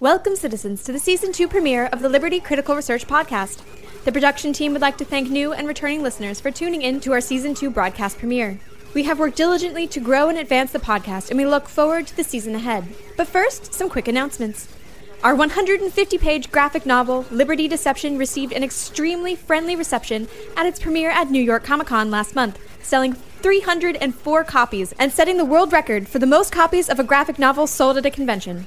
Welcome, citizens, to the season two premiere of the Liberty Critical Research Podcast. The production team would like to thank new and returning listeners for tuning in to our season two broadcast premiere. We have worked diligently to grow and advance the podcast, and we look forward to the season ahead. But first, some quick announcements. Our 150 page graphic novel, Liberty Deception, received an extremely friendly reception at its premiere at New York Comic Con last month, selling 304 copies and setting the world record for the most copies of a graphic novel sold at a convention.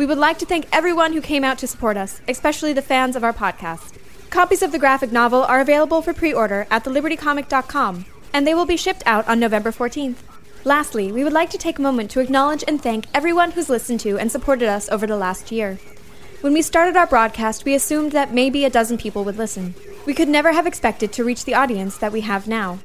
We would like to thank everyone who came out to support us, especially the fans of our podcast. Copies of the graphic novel are available for pre order at thelibertycomic.com, and they will be shipped out on November 14th. Lastly, we would like to take a moment to acknowledge and thank everyone who's listened to and supported us over the last year. When we started our broadcast, we assumed that maybe a dozen people would listen. We could never have expected to reach the audience that we have now.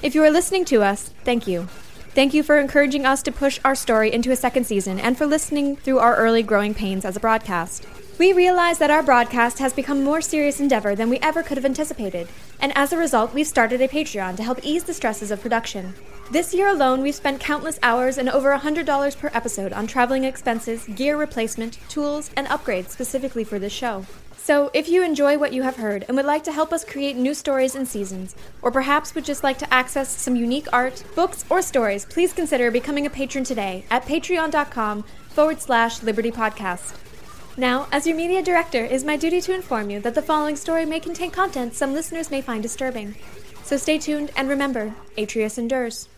If you are listening to us, thank you. Thank you for encouraging us to push our story into a second season and for listening through our early growing pains as a broadcast. We realize that our broadcast has become a more serious endeavor than we ever could have anticipated, and as a result, we've started a Patreon to help ease the stresses of production. This year alone, we've spent countless hours and over $100 per episode on traveling expenses, gear replacement, tools, and upgrades specifically for this show. So, if you enjoy what you have heard and would like to help us create new stories and seasons, or perhaps would just like to access some unique art, books, or stories, please consider becoming a patron today at patreon.com forward slash liberty podcast. Now, as your media director, it is my duty to inform you that the following story may contain content some listeners may find disturbing. So stay tuned and remember, Atreus endures.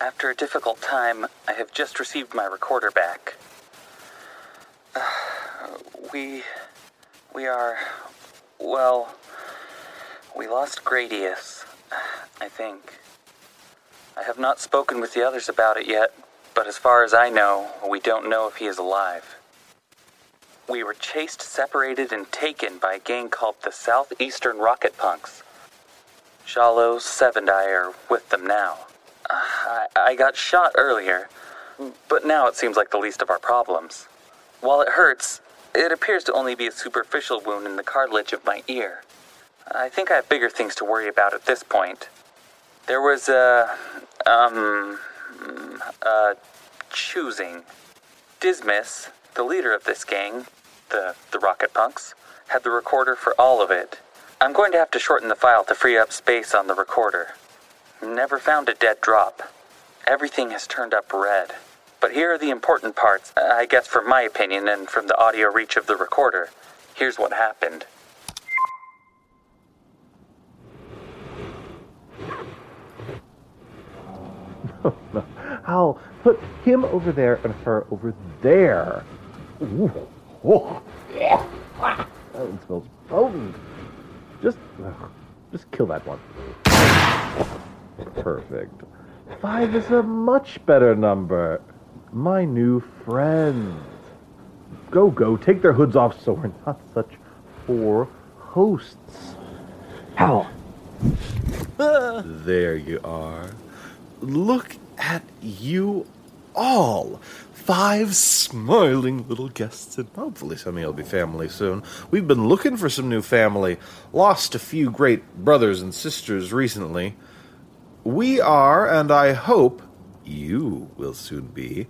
After a difficult time, I have just received my recorder back. we. we are. well. we lost Gradius, I think. I have not spoken with the others about it yet, but as far as I know, we don't know if he is alive. We were chased, separated, and taken by a gang called the Southeastern Rocket Punks. Shallow, Seven Eye are with them now. I, I got shot earlier, but now it seems like the least of our problems. While it hurts, it appears to only be a superficial wound in the cartilage of my ear. I think I have bigger things to worry about at this point. There was a. um. a choosing. Dismas, the leader of this gang, the, the Rocket Punks, had the recorder for all of it. I'm going to have to shorten the file to free up space on the recorder. Never found a dead drop. Everything has turned up red. But here are the important parts, I guess from my opinion and from the audio reach of the recorder. Here's what happened. I'll put him over there and her over there. Ooh. Oh. Yeah. That one smells potent. Just, ugh, just kill that one. Perfect. Five is a much better number. My new friends. Go, go, take their hoods off so we're not such poor hosts. How? there you are. Look at you all. Five smiling little guests, and hopefully some of you will be family soon. We've been looking for some new family, lost a few great brothers and sisters recently. We are, and I hope you will soon be,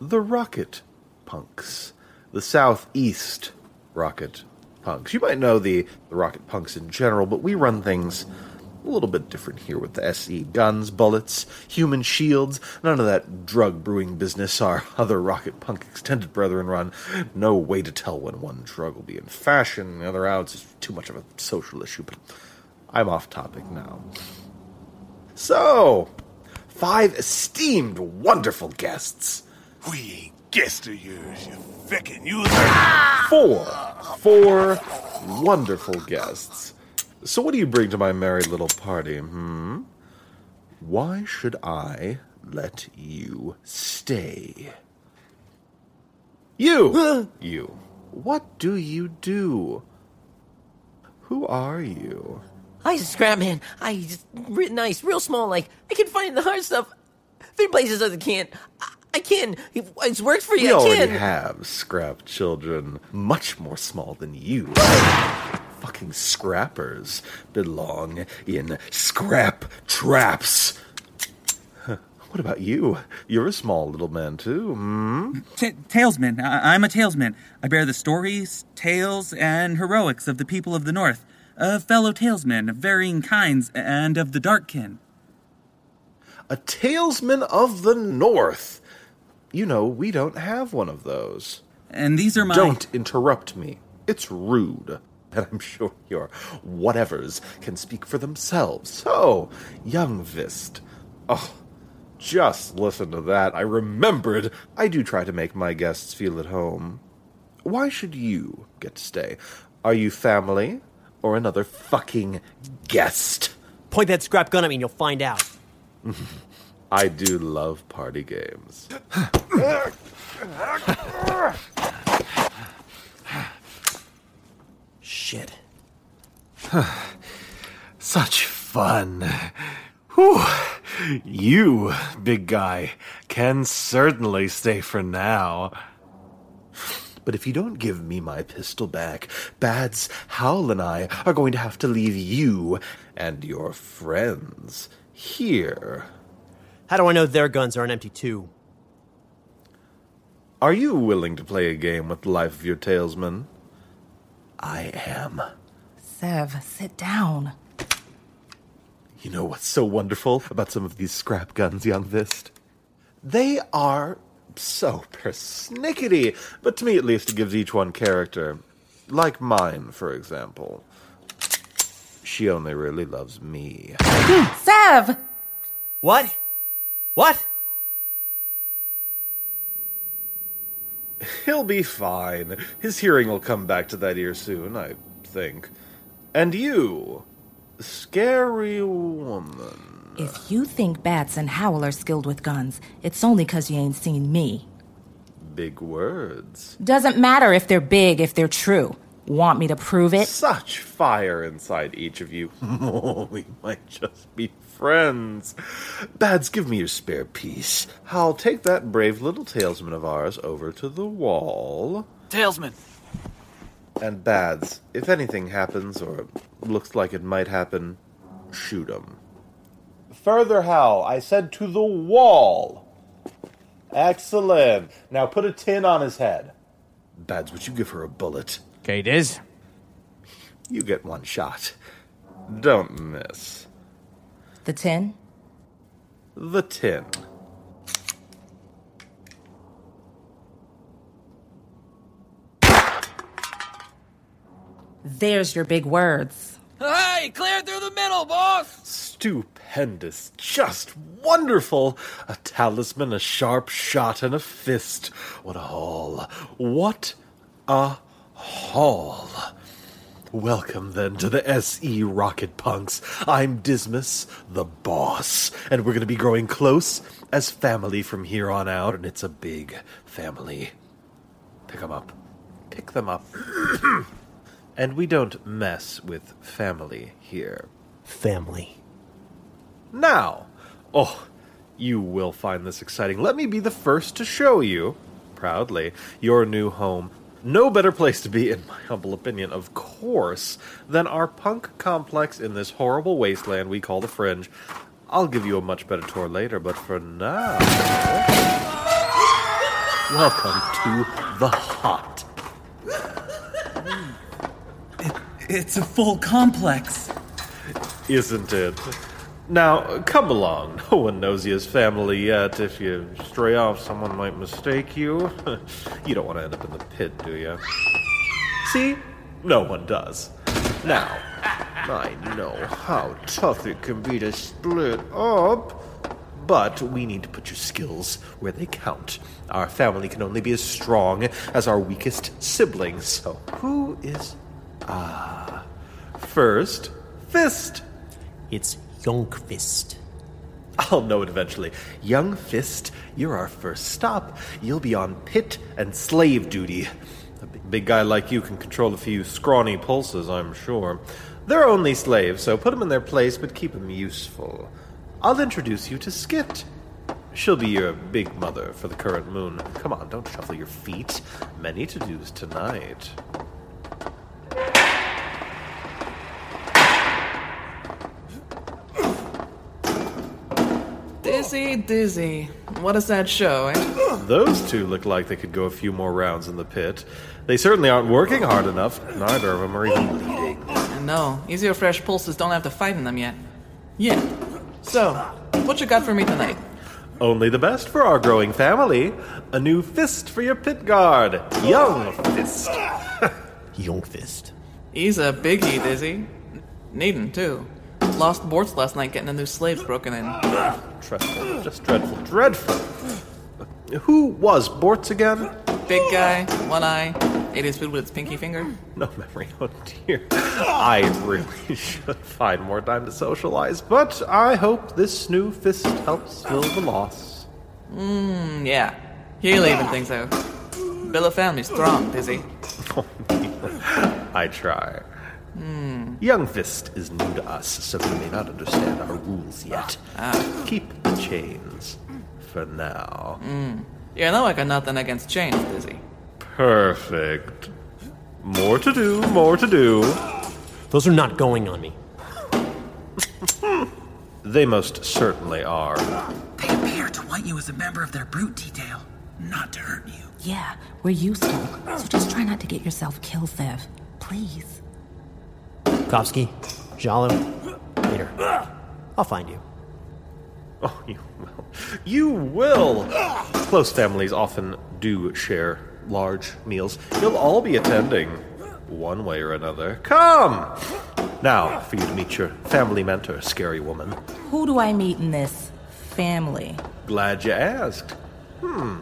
the Rocket Punks. The Southeast Rocket Punks. You might know the, the Rocket Punks in general, but we run things a little bit different here with the SE guns, bullets, human shields, none of that drug brewing business our other rocket punk extended brethren run. No way to tell when one drug will be in fashion, the other out. It's too much of a social issue, but I'm off topic now. So, five esteemed, wonderful guests. We ain't guests of yours, you feckin' you. Four. Four wonderful guests. So, what do you bring to my merry little party, hmm? Why should I let you stay? You! you. What do you do? Who are you? I scrap man. I just real nice, real small. Like I can find the hard stuff. Three places I can't. I, I can. It's worked for you. We I already can. have scrap children, much more small than you. Fucking scrappers belong in scrap traps. What about you? You're a small little man too, hmm? Ta talesman. I- I'm a talesman. I bear the stories, tales, and heroics of the people of the North, of fellow talesmen of varying kinds, and of the dark kin. A talesman of the North. You know, we don't have one of those. And these are my. Don't interrupt me. It's rude. And I'm sure your whatevers can speak for themselves. So, young Vist. Oh, just listen to that. I remembered. I do try to make my guests feel at home. Why should you get to stay? Are you family or another fucking guest? Point that scrap gun at me and you'll find out. I do love party games. Shit. Such fun. Whew. You, big guy, can certainly stay for now. But if you don't give me my pistol back, Bads, Howl, and I are going to have to leave you and your friends here. How do I know their guns aren't empty too? Are you willing to play a game with the life of your talesman? I am. Sev, sit down. You know what's so wonderful about some of these scrap guns, young Vist? They are so persnickety, but to me at least it gives each one character. Like mine, for example. She only really loves me. Sev! What? What? He'll be fine. His hearing will come back to that ear soon, I think. And you, scary woman. If you think Bats and Howl are skilled with guns, it's only 'cause you ain't seen me. Big words. Doesn't matter if they're big, if they're true. Want me to prove it? Such fire inside each of you. Oh, we might just be friends. Bads, give me your spare piece. I'll take that brave little talesman of ours over to the wall. Talesman. And Bads, if anything happens or looks like it might happen, shoot him. Further, Hal, I said to the wall. Excellent. Now put a tin on his head. Bads, would you give her a bullet? Okay, Diz. You get one shot. Don't miss. The tin? The tin. There's your big words. Hey, clear through the middle, boss! Stupendous. Just wonderful. A talesman, a sharp shot, and a fist. What a haul. What a haul. Welcome then to the SE Rocket Punks. I'm Dismas, the boss, and we're going to be growing close as family from here on out, and it's a big family. Pick them up. Pick them up. and we don't mess with family here. Family. Now, oh, you will find this exciting. Let me be the first to show you, proudly, your new home. No better place to be, in my humble opinion, of course, than our punk complex in this horrible wasteland we call the Fringe. I'll give you a much better tour later, but for now. Welcome to the Hot. It's a full complex. Isn't it? Now, come along. No one knows you as family yet. If you stray off, someone might mistake you. you don't want to end up in the pit, do you? See? No one does. Now, I know how tough it can be to split up, but we need to put your skills where they count. Our family can only be as strong as our weakest siblings. So, who is. Ah. First, Fist. It's Yonkfist. I'll know it eventually. Young Fist, you're our first stop. You'll be on pit and slave duty. A big, big guy like you can control a few scrawny pulses, I'm sure. They're only slaves, so put them in their place, but keep them useful. I'll introduce you to Skit. She'll be your big mother for the current moon. Come on, don't shuffle your feet. Many to dos tonight. Dizzy, dizzy. What does that show, eh? Those two look like they could go a few more rounds in the pit. They certainly aren't working hard enough. Neither of them are even leading. And no, easier fresh pulses don't have to fight in them yet. Yet. So, what you got for me tonight? Only the best for our growing family. A new fist for your pit guard. Young Fist. Young Fist. He's a biggie, Dizzy. Needin', too. Lost Borts last night getting the new slaves broken in. Dreadful. Just dreadful. Dreadful. Who was Bortz again? Big guy, one eye, ate his food with its pinky finger. No memory. Oh dear. I really should find more time to socialize, but I hope this new fist helps fill the loss. Mm, yeah. He'll even things out. Bill of family's strong, Dizzy. I try. Young Fist is new to us, so he may not understand our rules yet. Ah. Keep the chains for now. You know I got nothing against chains, Dizzy. Perfect. More to do, more to do. Those are not going on me. They most certainly are. They appear to want you as a member of their brute detail, not to hurt you. Yeah, we're useful. So just try not to get yourself killed, Sev. Please. Kovsky, Jalo, Peter. I'll find you. Oh, you will. You will! Close families often do share large meals. You'll all be attending, one way or another. Come! Now, for you to meet your family mentor, Scary Woman. Who do I meet in this family? Glad you asked. Hmm.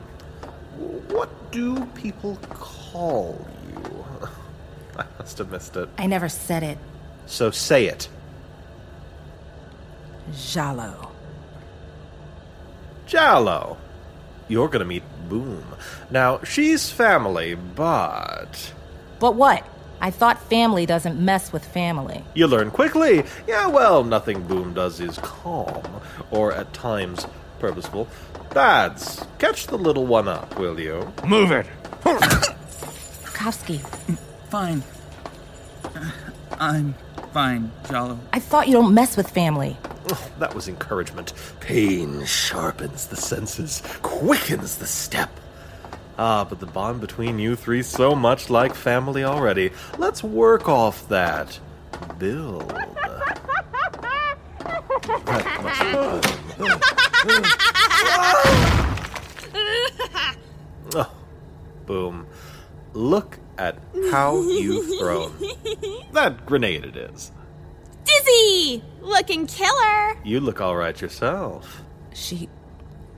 What do people call you? I must have missed it. I never said it. So say it. Jalo. Jallo. You're gonna meet Boom. Now, she's family, but. But what? I thought family doesn't mess with family. You learn quickly. Yeah, well, nothing Boom does is calm, or at times purposeful. Dads, catch the little one up, will you? Move it. Kovsky, Fine. I'm fine, Jalo. I thought you don't mess with family. Oh, that was encouragement. Pain sharpens the senses, quickens the step. Ah, but the bond between you three so much like family already. Let's work off that. Build. That much fun. oh, boom. Look at how you've thrown. That grenade it is. Dizzy! Looking killer! You look all right yourself. She.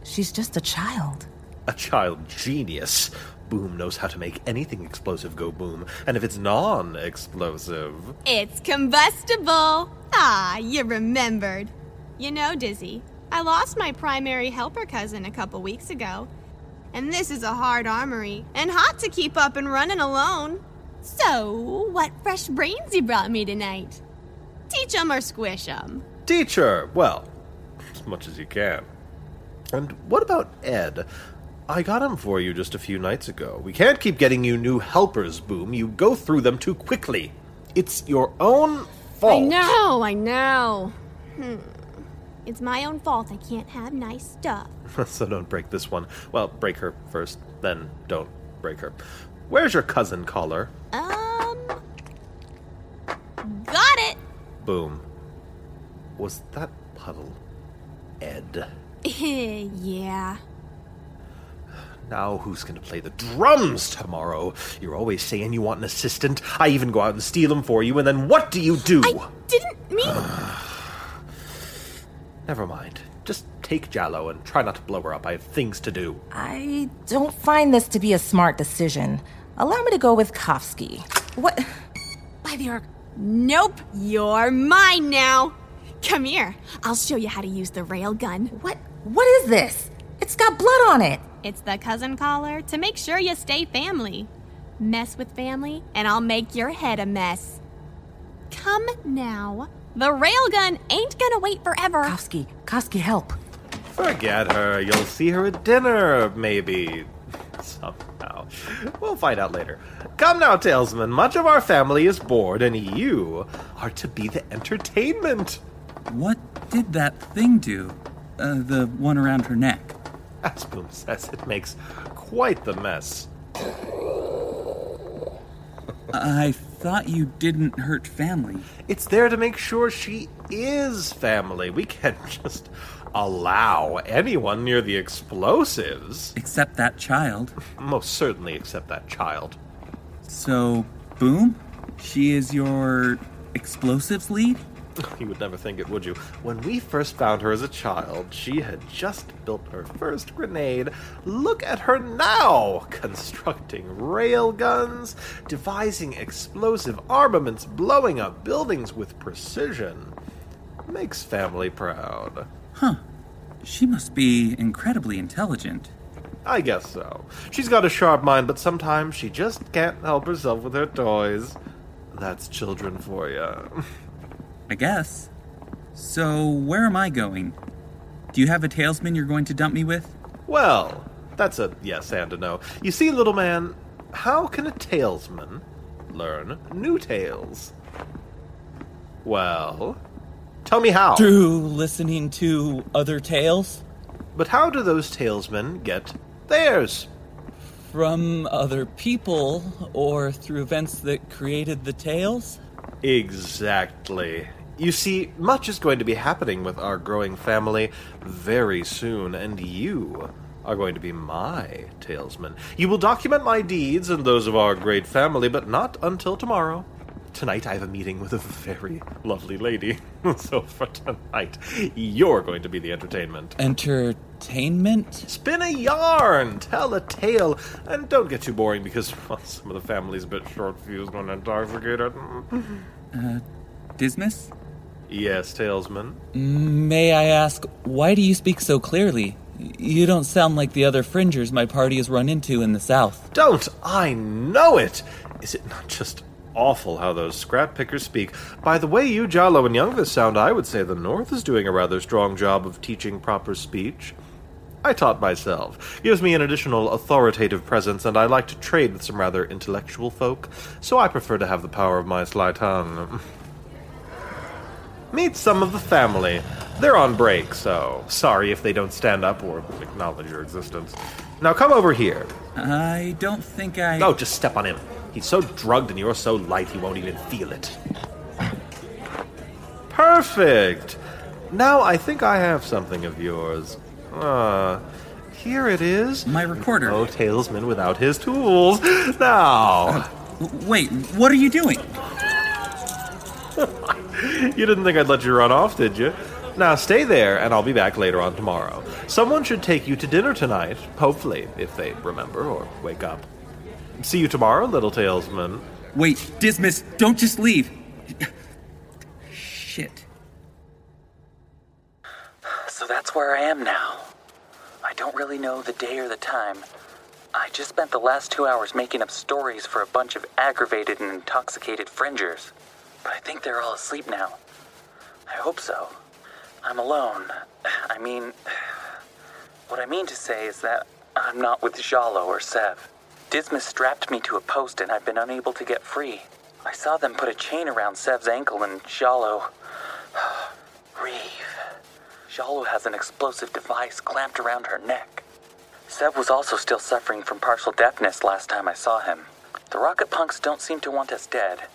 She's just a child. A child genius. Boom knows how to make anything explosive go boom, and if it's non explosive. It's combustible. Ah, you remembered. You know, Dizzy, I lost my primary helper cousin a couple weeks ago. And this is a hard armory, and hot to keep up and running alone. So, what fresh brains you brought me tonight? Teach 'em or squish 'em? Teacher! Well, as much as you can. And what about Ed? I got him for you just a few nights ago. We can't keep getting you new helpers, Boom. You go through them too quickly. It's your own fault. I know, I know. Hmm. It's my own fault I can't have nice stuff. so don't break this one. Well, break her first, then don't break her. Where's your cousin collar? Um. Got it! Boom. Was that puddle Ed? yeah. Now who's going to play the drums tomorrow? You're always saying you want an assistant. I even go out and steal them for you, and then what do you do? I didn't mean. Never mind. Just Take Jallo and try not to blow her up. I have things to do. I don't find this to be a smart decision. Allow me to go with Kofsky. What? By the arc. Nope, you're mine now. Come here. I'll show you how to use the railgun. What? What is this? It's got blood on it. It's the cousin collar to make sure you stay family. Mess with family, and I'll make your head a mess. Come now. The railgun ain't gonna wait forever. Kofsky, Kofsky, help. Forget her. You'll see her at dinner, maybe. Somehow. We'll find out later. Come now, Talesman. Much of our family is bored, and you are to be the entertainment. What did that thing do? Uh, the one around her neck. As Boom says, it makes quite the mess. I thought you didn't hurt family. It's there to make sure she is family. We can't just allow anyone near the explosives. Except that child. Most certainly, except that child. So, Boom? She is your explosives lead? You would never think it, would you? When we first found her as a child, she had just built her first grenade. Look at her now! Constructing rail guns, devising explosive armaments, blowing up buildings with precision. Makes family proud. Huh. She must be incredibly intelligent. I guess so. She's got a sharp mind, but sometimes she just can't help herself with her toys. That's children for you. I guess. So, where am I going? Do you have a talesman you're going to dump me with? Well, that's a yes and a no. You see, little man, how can a talesman learn new tales? Well, tell me how. Through listening to other tales? But how do those talesmen get theirs? From other people, or through events that created the tales? Exactly. You see, much is going to be happening with our growing family very soon, and you are going to be my talesman. You will document my deeds and those of our great family, but not until tomorrow. Tonight I have a meeting with a very lovely lady. so for tonight, you're going to be the entertainment. Entertainment? Spin a yarn, tell a tale, and don't get too boring because well, some of the family's a bit short fused when intoxicated. Uh? Yes, talesman. May I ask, why do you speak so clearly? You don't sound like the other fringers my party has run into in the South. Don't I know it? Is it not just awful how those scrap pickers speak? By the way you, Jallo, and Youngvis sound, I would say the North is doing a rather strong job of teaching proper speech. I taught myself. Gives me an additional authoritative presence, and I like to trade with some rather intellectual folk, so I prefer to have the power of my sly tongue. Meet some of the family. They're on break, so sorry if they don't stand up or acknowledge your existence. Now come over here. I don't think I. No, just step on him. He's so drugged and you're so light he won't even feel it. Perfect! Now I think I have something of yours. Ah, here it is. My recorder. No talesman without his tools. Now. Wait, what are you doing? You didn't think I'd let you run off, did you? Now stay there, and I'll be back later on tomorrow. Someone should take you to dinner tonight, hopefully, if they remember or wake up. See you tomorrow, little talesman. Wait, Dismas, don't just leave. Shit. So that's where I am now. I don't really know the day or the time. I just spent the last two hours making up stories for a bunch of aggravated and intoxicated fringers. But I think they're all asleep now. I hope so. I'm alone. I mean, what I mean to say is that I'm not with Jalo or Sev. Dismas strapped me to a post and I've been unable to get free. I saw them put a chain around Sev's ankle and Jalo. Reeve. Jalo has an explosive device clamped around her neck. Sev was also still suffering from partial deafness last time I saw him. The rocket punks don't seem to want us dead.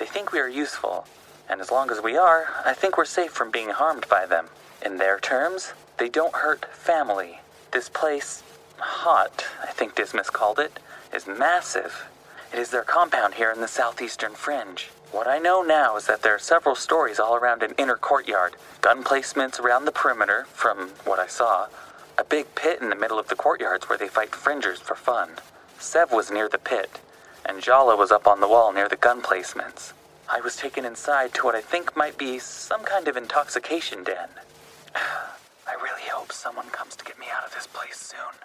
They think we are useful, and as long as we are, I think we're safe from being harmed by them. In their terms, they don't hurt family. This place, Hot, I think Dismas called it, is massive. It is their compound here in the southeastern fringe. What I know now is that there are several stories all around an inner courtyard, gun placements around the perimeter, from what I saw, a big pit in the middle of the courtyards where they fight fringers for fun. Sev was near the pit, and Jala was up on the wall near the gun placements. I was taken inside to what I think might be some kind of intoxication den. I really hope someone comes to get me out of this place soon.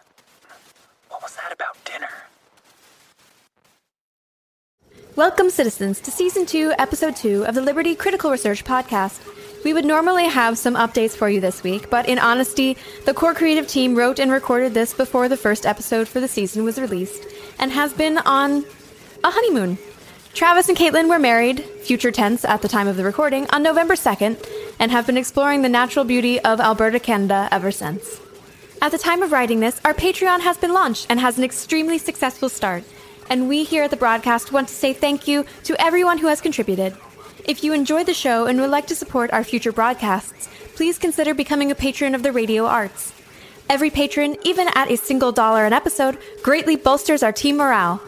What was that about dinner? Welcome, citizens, to Season 2, Episode 2 of the Liberty Critical Research Podcast. We would normally have some updates for you this week, but in honesty, the core creative team wrote and recorded this before the first episode for the season was released and has been on a honeymoon. Travis and Caitlin were married, future tense at the time of the recording, on November 2nd, and have been exploring the natural beauty of Alberta, Canada ever since. At the time of writing this, our Patreon has been launched and has an extremely successful start. And we here at the broadcast want to say thank you to everyone who has contributed. If you enjoyed the show and would like to support our future broadcasts, please consider becoming a patron of the Radio Arts. Every patron, even at a single dollar an episode, greatly bolsters our team morale.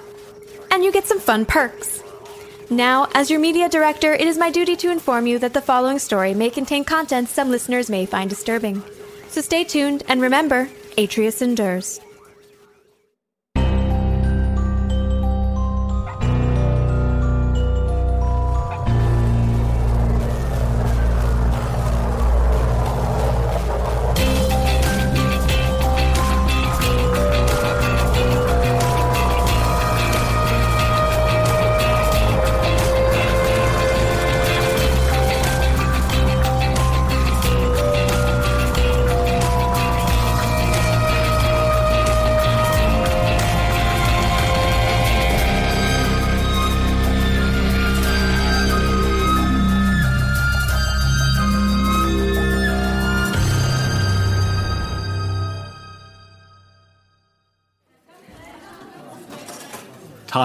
And you get some fun perks. Now, as your media director, it is my duty to inform you that the following story may contain content some listeners may find disturbing. So stay tuned and remember, Atreus endures.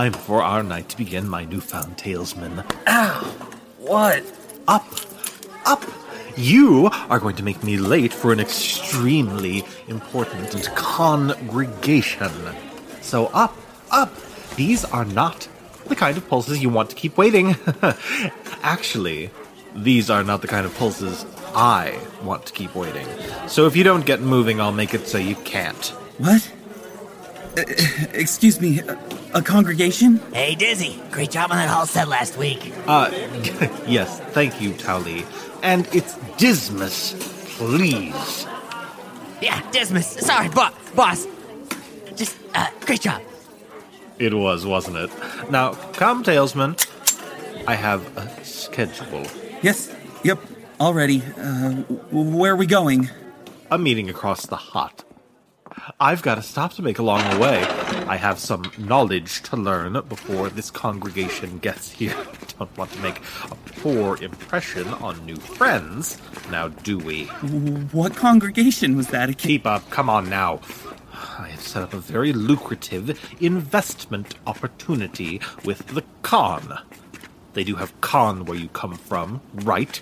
Time for our night to begin, my newfound talesman. Ow! What? Up! Up! You are going to make me late for an extremely important congregation. So up, up! These are not the kind of pulses you want to keep waiting. Actually, these are not the kind of pulses I want to keep waiting. So if you don't get moving, I'll make it so you can't. What? Uh, excuse me, a, a congregation? Hey, Dizzy. Great job on that hall set last week. Uh, yes, thank you, Towley. And it's Dismas, please. Yeah, Dismas. Sorry, bo- boss. Just, uh, great job. It was, wasn't it? Now, come, Talesman. I have a schedule. Yes, yep, already. Uh, where are we going? A meeting across the hot. I've got to stop to make along the way. I have some knowledge to learn before this congregation gets here. Don't want to make a poor impression on new friends, now do we? What congregation was that? Keep up, come on now. I have set up a very lucrative investment opportunity with the Khan. They do have Khan where you come from, right?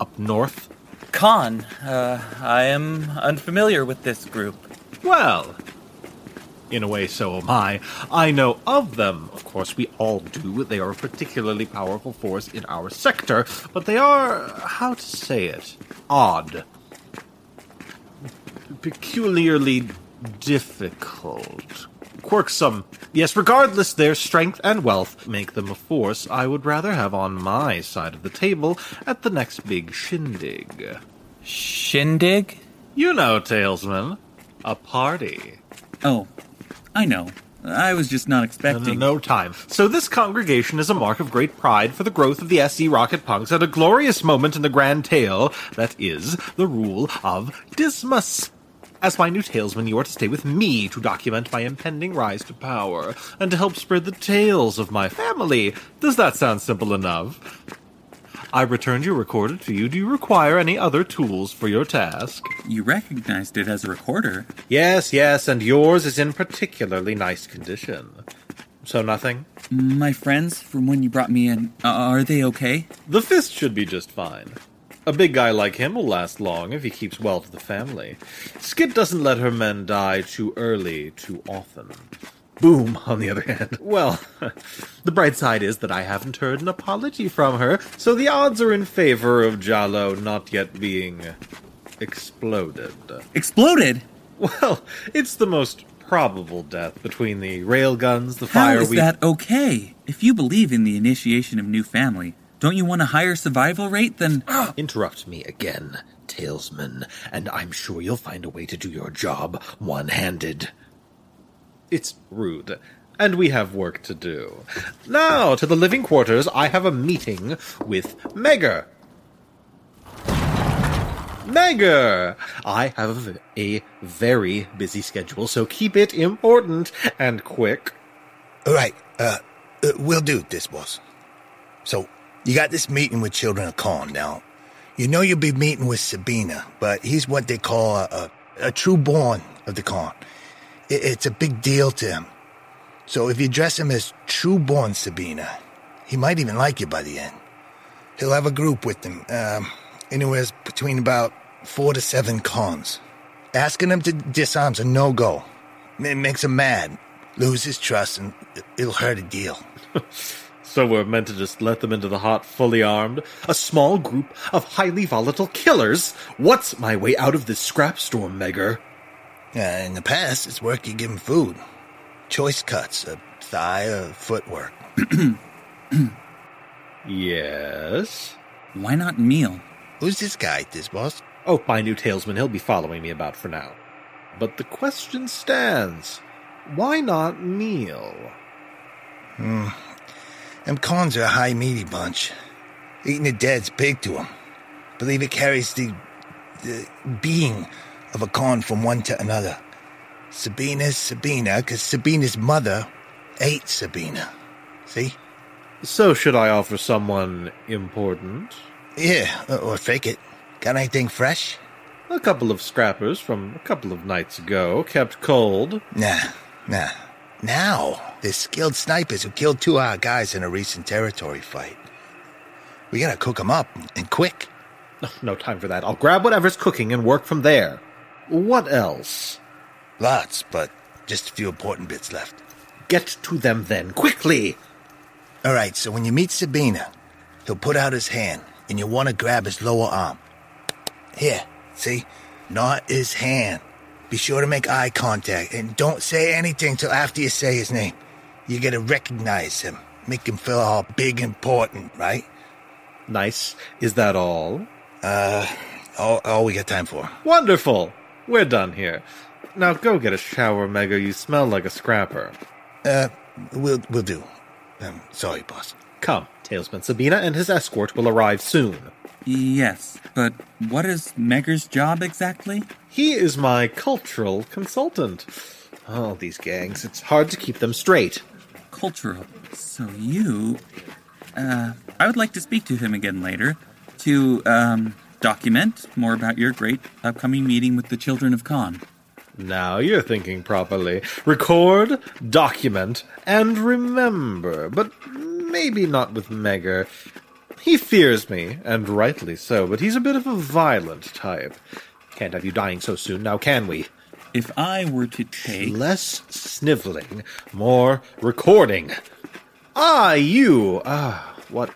Up north? Khan, uh, I am unfamiliar with this group. Well, in a way, so am I. I know of them. Of course, we all do. They are a particularly powerful force in our sector, but they are, how to say it, odd. Peculiarly difficult. Quirksome. Yes, regardless, their strength and wealth make them a force I would rather have on my side of the table at the next big shindig. Shindig? You know, Talesman. A party. Oh, I know. I was just not expecting. No, no, time. So this congregation is a mark of great pride for the growth of the SE Rocket Punks at a glorious moment in the grand tale that is the rule of Dismas. As my new talesman, you are to stay with me to document my impending rise to power and to help spread the tales of my family. Does that sound simple enough? I returned your recorder to you. Do you require any other tools for your task? You recognized it as a recorder. Yes, yes, and yours is in particularly nice condition. So nothing? My friends from when you brought me in, uh, are they okay? The fist should be just fine. A big guy like him will last long if he keeps well to the family. Skip doesn't let her men die too early too often. Boom, on the other hand. Well, the bright side is that I haven't heard an apology from her, so the odds are in favor of Jalo not yet being exploded. Exploded? Well, it's the most probable death between the railguns, the How fire is we that okay? If you believe in the initiation of new family, don't you want a higher survival rate than. Interrupt me again, Talesman, and I'm sure you'll find a way to do your job one handed. It's rude, and we have work to do. Now, to the living quarters, I have a meeting with Megger. Megger! I have a very busy schedule, so keep it important and quick. All right, uh, uh we'll do this, boss. So, you got this meeting with Children of Corn now. You know you'll be meeting with Sabina, but he's what they call a, a, a true born of the Corn. It, it's a big deal to him. So if you dress him as true born Sabina, he might even like you by the end. He'll have a group with him, um, anywhere between about four to seven cons. Asking him to disarm's a no-go. It makes him mad, lose his trust, and it'll hurt a deal. So we're meant to just let them into the hot, fully armed? A small group of highly volatile killers? What's my way out of this scrap storm, Megger? Uh, in the past, it's work you give him food. Choice cuts, a thigh, a footwork. yes? Why not meal? Who's this guy, this boss? Oh, my new talesman. He'll be following me about for now. But the question stands why not meal? Hmm. Them cons are a high meaty bunch. Eating the dead's big to 'em. Believe it carries the, the being of a con from one to another. Sabina's Sabina, because Sabina's mother ate Sabina. See? So, should I offer someone important? Yeah, or- or fake it. Got anything fresh? A couple of scrappers from a couple of nights ago, kept cold. Nah, nah. Now, there's skilled snipers who killed two of our guys in a recent territory fight. We gotta cook 'em up, and quick. No time for that. I'll grab whatever's cooking and work from there. What else? Lots, but just a few important bits left. Get to them then, quickly! All right, so when you meet Sabina, he'll put out his hand, and you'll want to grab his lower arm. Here, see? Not his hand. Be sure to make eye contact, and don't say anything till after you say his name. You gotta recognize him, make him feel all big and important, right? Nice. Is that all? Uh, all, all we got time for. Wonderful! We're done here. Now go get a shower, Megger. You smell like a scrapper. Uh, we'll, we'll do. Um, sorry, boss. Come, Talesman Sabina and his escort will arrive soon. Yes, but what is Megger's job exactly? He is my cultural consultant. Oh, these gangs, it's hard to keep them straight. Cultural. So you. Uh, I would like to speak to him again later to, um, document more about your great upcoming meeting with the Children of Khan. Now you're thinking properly. Record, document, and remember. But maybe not with Megger. He fears me, and rightly so, but he's a bit of a violent type. Can't have you dying so soon, now can we? If I were to take. Less sniveling, more recording. Ah, you! Ah, what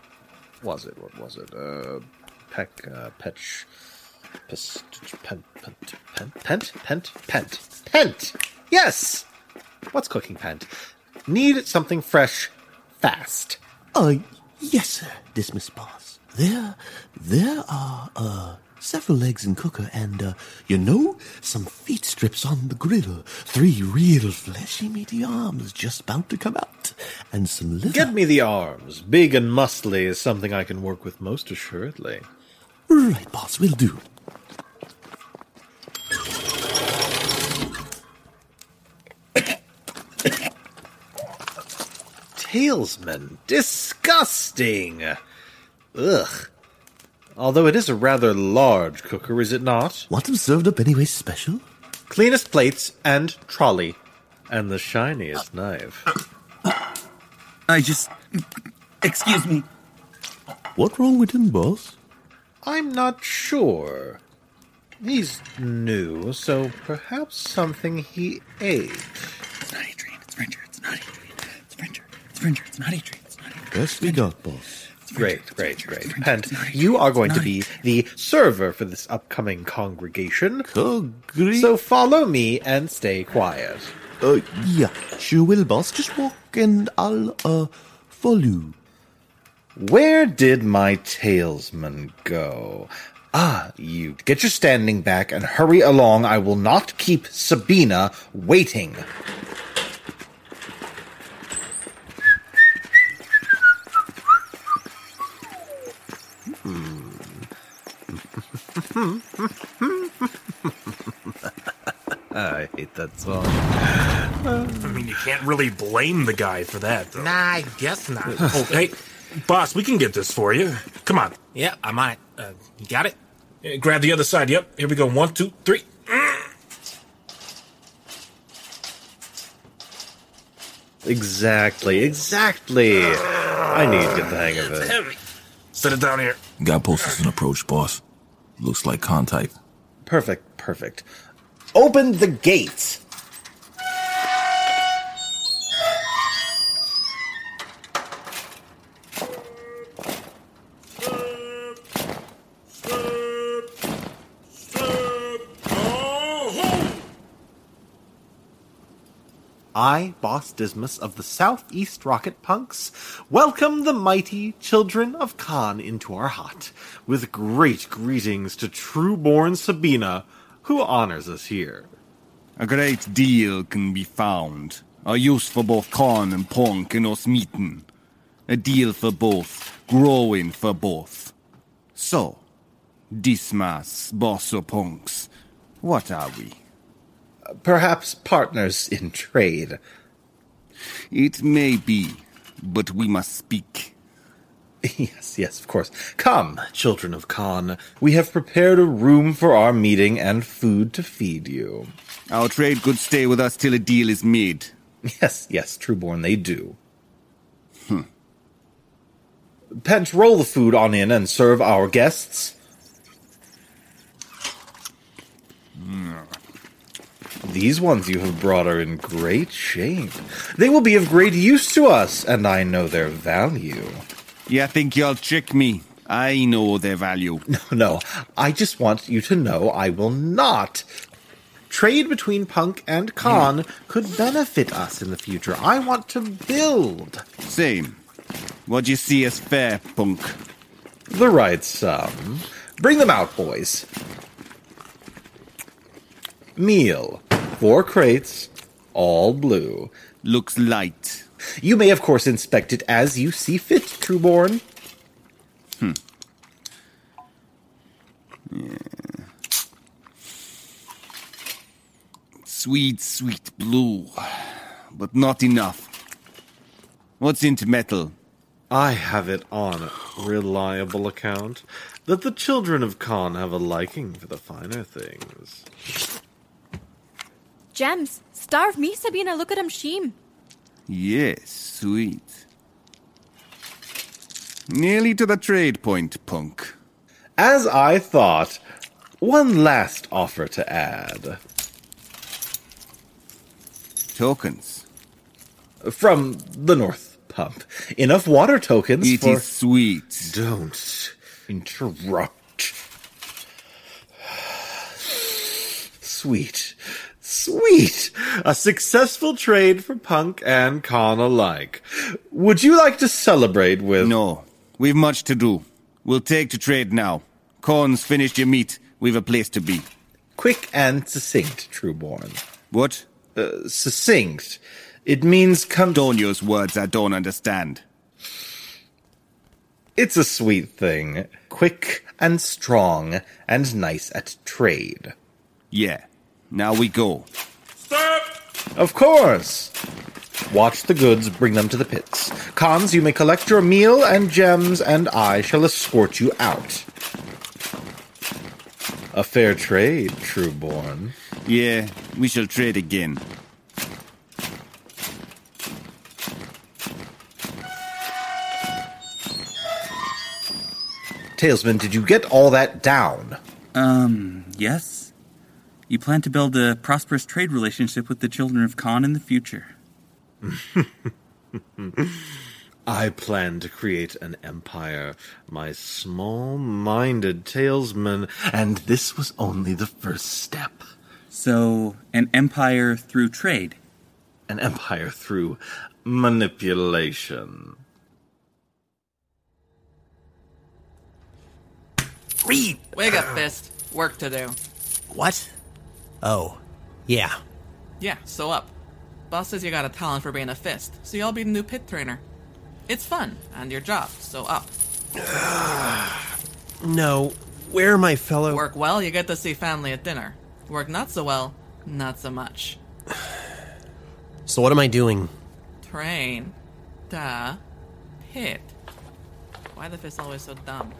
was it? What was it? Uh, peck, uh, petch. Pest, pent, pent, pent, pent, pent, pent, pent! Yes! What's cooking, pent? Need something fresh, fast. Uh, yes, sir, Dismas Boss. There, there are, uh, several legs in cooker and, uh, you know, some feet strips on the grill. Three real fleshy meaty arms just about to come out. And some liver. Get me the arms. Big and muscly is something I can work with most assuredly. Right, boss, will do. Talesman, disgusting! Ugh. Although it is a rather large cooker, is it not? Want them served up anyway special? Cleanest plates and trolley. And the shiniest knife. I just. Excuse me. What wrong with him, boss? I'm not sure. He's new, so perhaps something he ate. It's not Adrian, it's Richards. Springer, it's Ranger. It's Ranger. It's not Adrian. It's not Adrian. Best we got, boss. Great, great, great. And you are going to be the server for this upcoming congregation. So follow me and stay quiet. Uh, yeah, sure will, boss. Just walk and I'll, uh, follow. Where did my talesman go? Ah, you get your standing back and hurry along. I will not keep Sabina waiting. I hate that song. I mean, you can't really blame the guy for that, though. Nah, I guess not. oh, hey, boss, we can get this for you. Come on. Yeah, I'm on it. Uh, you got it? Uh, Grab the other side. Yep. Here we go. One, two, three. Exactly, exactly. I need to get the hang of it. Set it down here. Guidepost is an approach, boss. Looks like Khan type. Perfect, perfect. Open the gates. I, Boss Dismas of the Southeast Rocket Punks, welcome the mighty children of Khan into our hut, with great greetings to true-born Sabina, who honors us here. A great deal can be found. A use for both Khan and Punk in us meeting. A deal for both, growing for both. So, Dismas, boss of Punks, what are we? Perhaps partners in trade. It may be, but we must speak. Yes, yes, of course. Come, children of Khan. We have prepared a room for our meeting and food to feed you. Our trade goods stay with us till a deal is made. Yes, yes, Trueborn, they do. Hmm. Pench, roll the food on in and serve our guests. These ones you have brought are in great shape. They will be of great use to us, and I know their value. You think you'll trick me? I know their value. No, no. I just want you to know I will not. Trade between Punk and Khan hmm. could benefit us in the future. I want to build. Same. What you see as fair, Punk? The right sum. Bring them out, boys. Meal. Four crates, all blue. Looks light. You may, of course, inspect it as you see fit, Trueborn. Hmm. Yeah. Sweet, sweet blue. But not enough. What's into metal? I have it on reliable account that the children of Khan have a liking for the finer things. Gems. Starve me, Sabina. Look at him sheem. Yes, sweet. Nearly to the trade point, punk. As I thought, one last offer to add. Tokens. From the North Pump. Enough water tokens It for. is sweet. Don't interrupt. Sweet. Sweet! A successful trade for Punk and Khan alike. Would you like to celebrate with. No. We've much to do. We'll take to trade now. Corn's finished your meat. We've a place to be. Quick and succinct, Trueborn. What? Uh, succinct. It means come. Don't use words I don't understand. It's a sweet thing. Quick and strong and nice at trade. Yeah. Now we go. Stop! Of course! Watch the goods, bring them to the pits. Khans, you may collect your meal and gems, and I shall escort you out. A fair trade, Trueborn. Yeah, we shall trade again. Talesman, did you get all that down? Um, yes. You plan to build a prosperous trade relationship with the children of Khan in the future. I plan to create an empire, my small minded talesman, and this was only the first step. So, an empire through trade. An empire through manipulation. Read! Wake up, Fist. Work to do. What? Oh, yeah. Yeah, so up. Boss says you got a talent for being a fist, so you'll be the new pit trainer. It's fun, and your job, so up. No, where are my fellow. Work well, you get to see family at dinner. Work not so well, not so much. So, what am I doing? Train. Da. Pit. Why the fist always so dumb?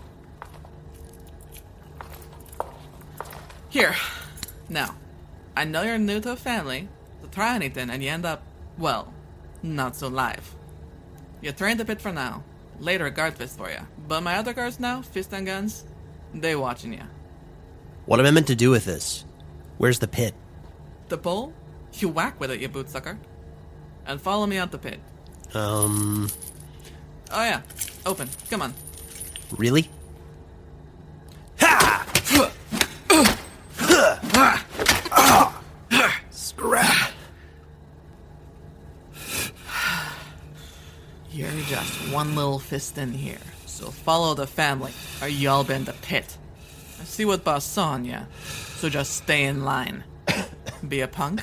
Here. Now, I know you're new to a family, so try anything and you end up, well, not so live. You train the pit for now. Later, guard fist for you. But my other guards now, fist and guns, they watching you. What am I meant to do with this? Where's the pit? The pole? You whack with it, you boot sucker. And follow me out the pit. Um, Oh yeah, open. Come on. really? Scrap. You're just fist in here, so follow the family, or y'all be in the pit. I see what boss saw on ya, so just stay in line. be a punk,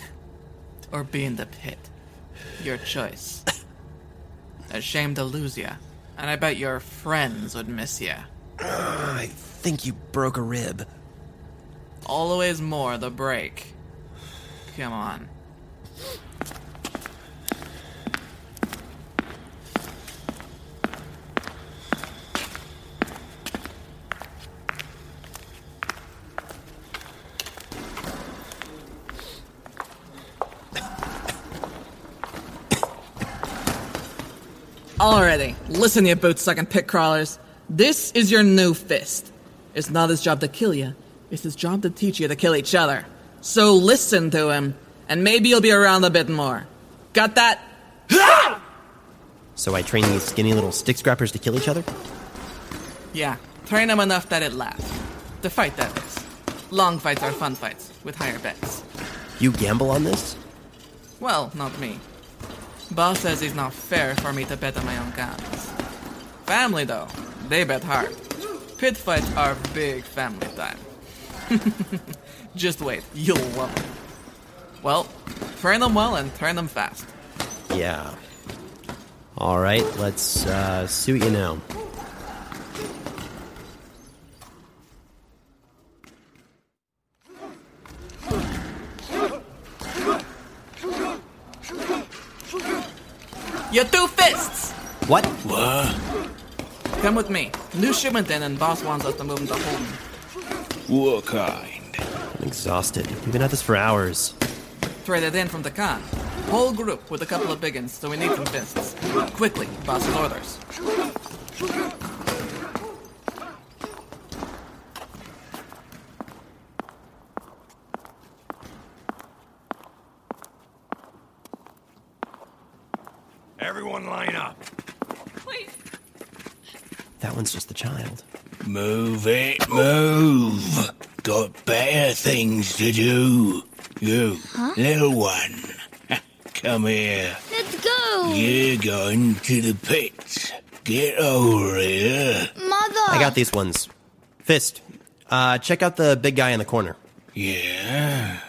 or be in the pit. Your choice. Ashamed to lose ya, and I bet your friends would miss ya. I think you broke a rib. Always more the break. Come on. Alrighty, listen, you boot sucking pit crawlers. This is your new fist. It's not his job to kill you, it's his job to teach you to kill each other. So listen to him, and maybe you'll be around a bit more. Got that? So I train these skinny little stick scrappers to kill each other? Yeah, train them enough that it lasts. To fight, that is. Long fights are fun fights, with higher bets. You gamble on this? Well, not me. Boss says it's not fair for me to bet on my own guns. Family, though, they bet hard. Pit fights are big family time. Just wait, you'll love it. Well, train them well and train them fast. Yeah. All right, let's uh, see what you know. You two fists! What? What? Come with me. New shipment in, and boss wants us to move into Holden. What kind? I'm exhausted. We've been at this for hours. Traded in from the Khan. Whole group with a couple of biggins, so we need some fists. Quickly, boss's orders. Everyone line up. That one's just the child. Move it, move. Got better things to do. You, little one. Come here. Let's go. You're going to the pits. Get over here. Mother. I got these ones. Fist, uh, check out the big guy in the corner. Yeah.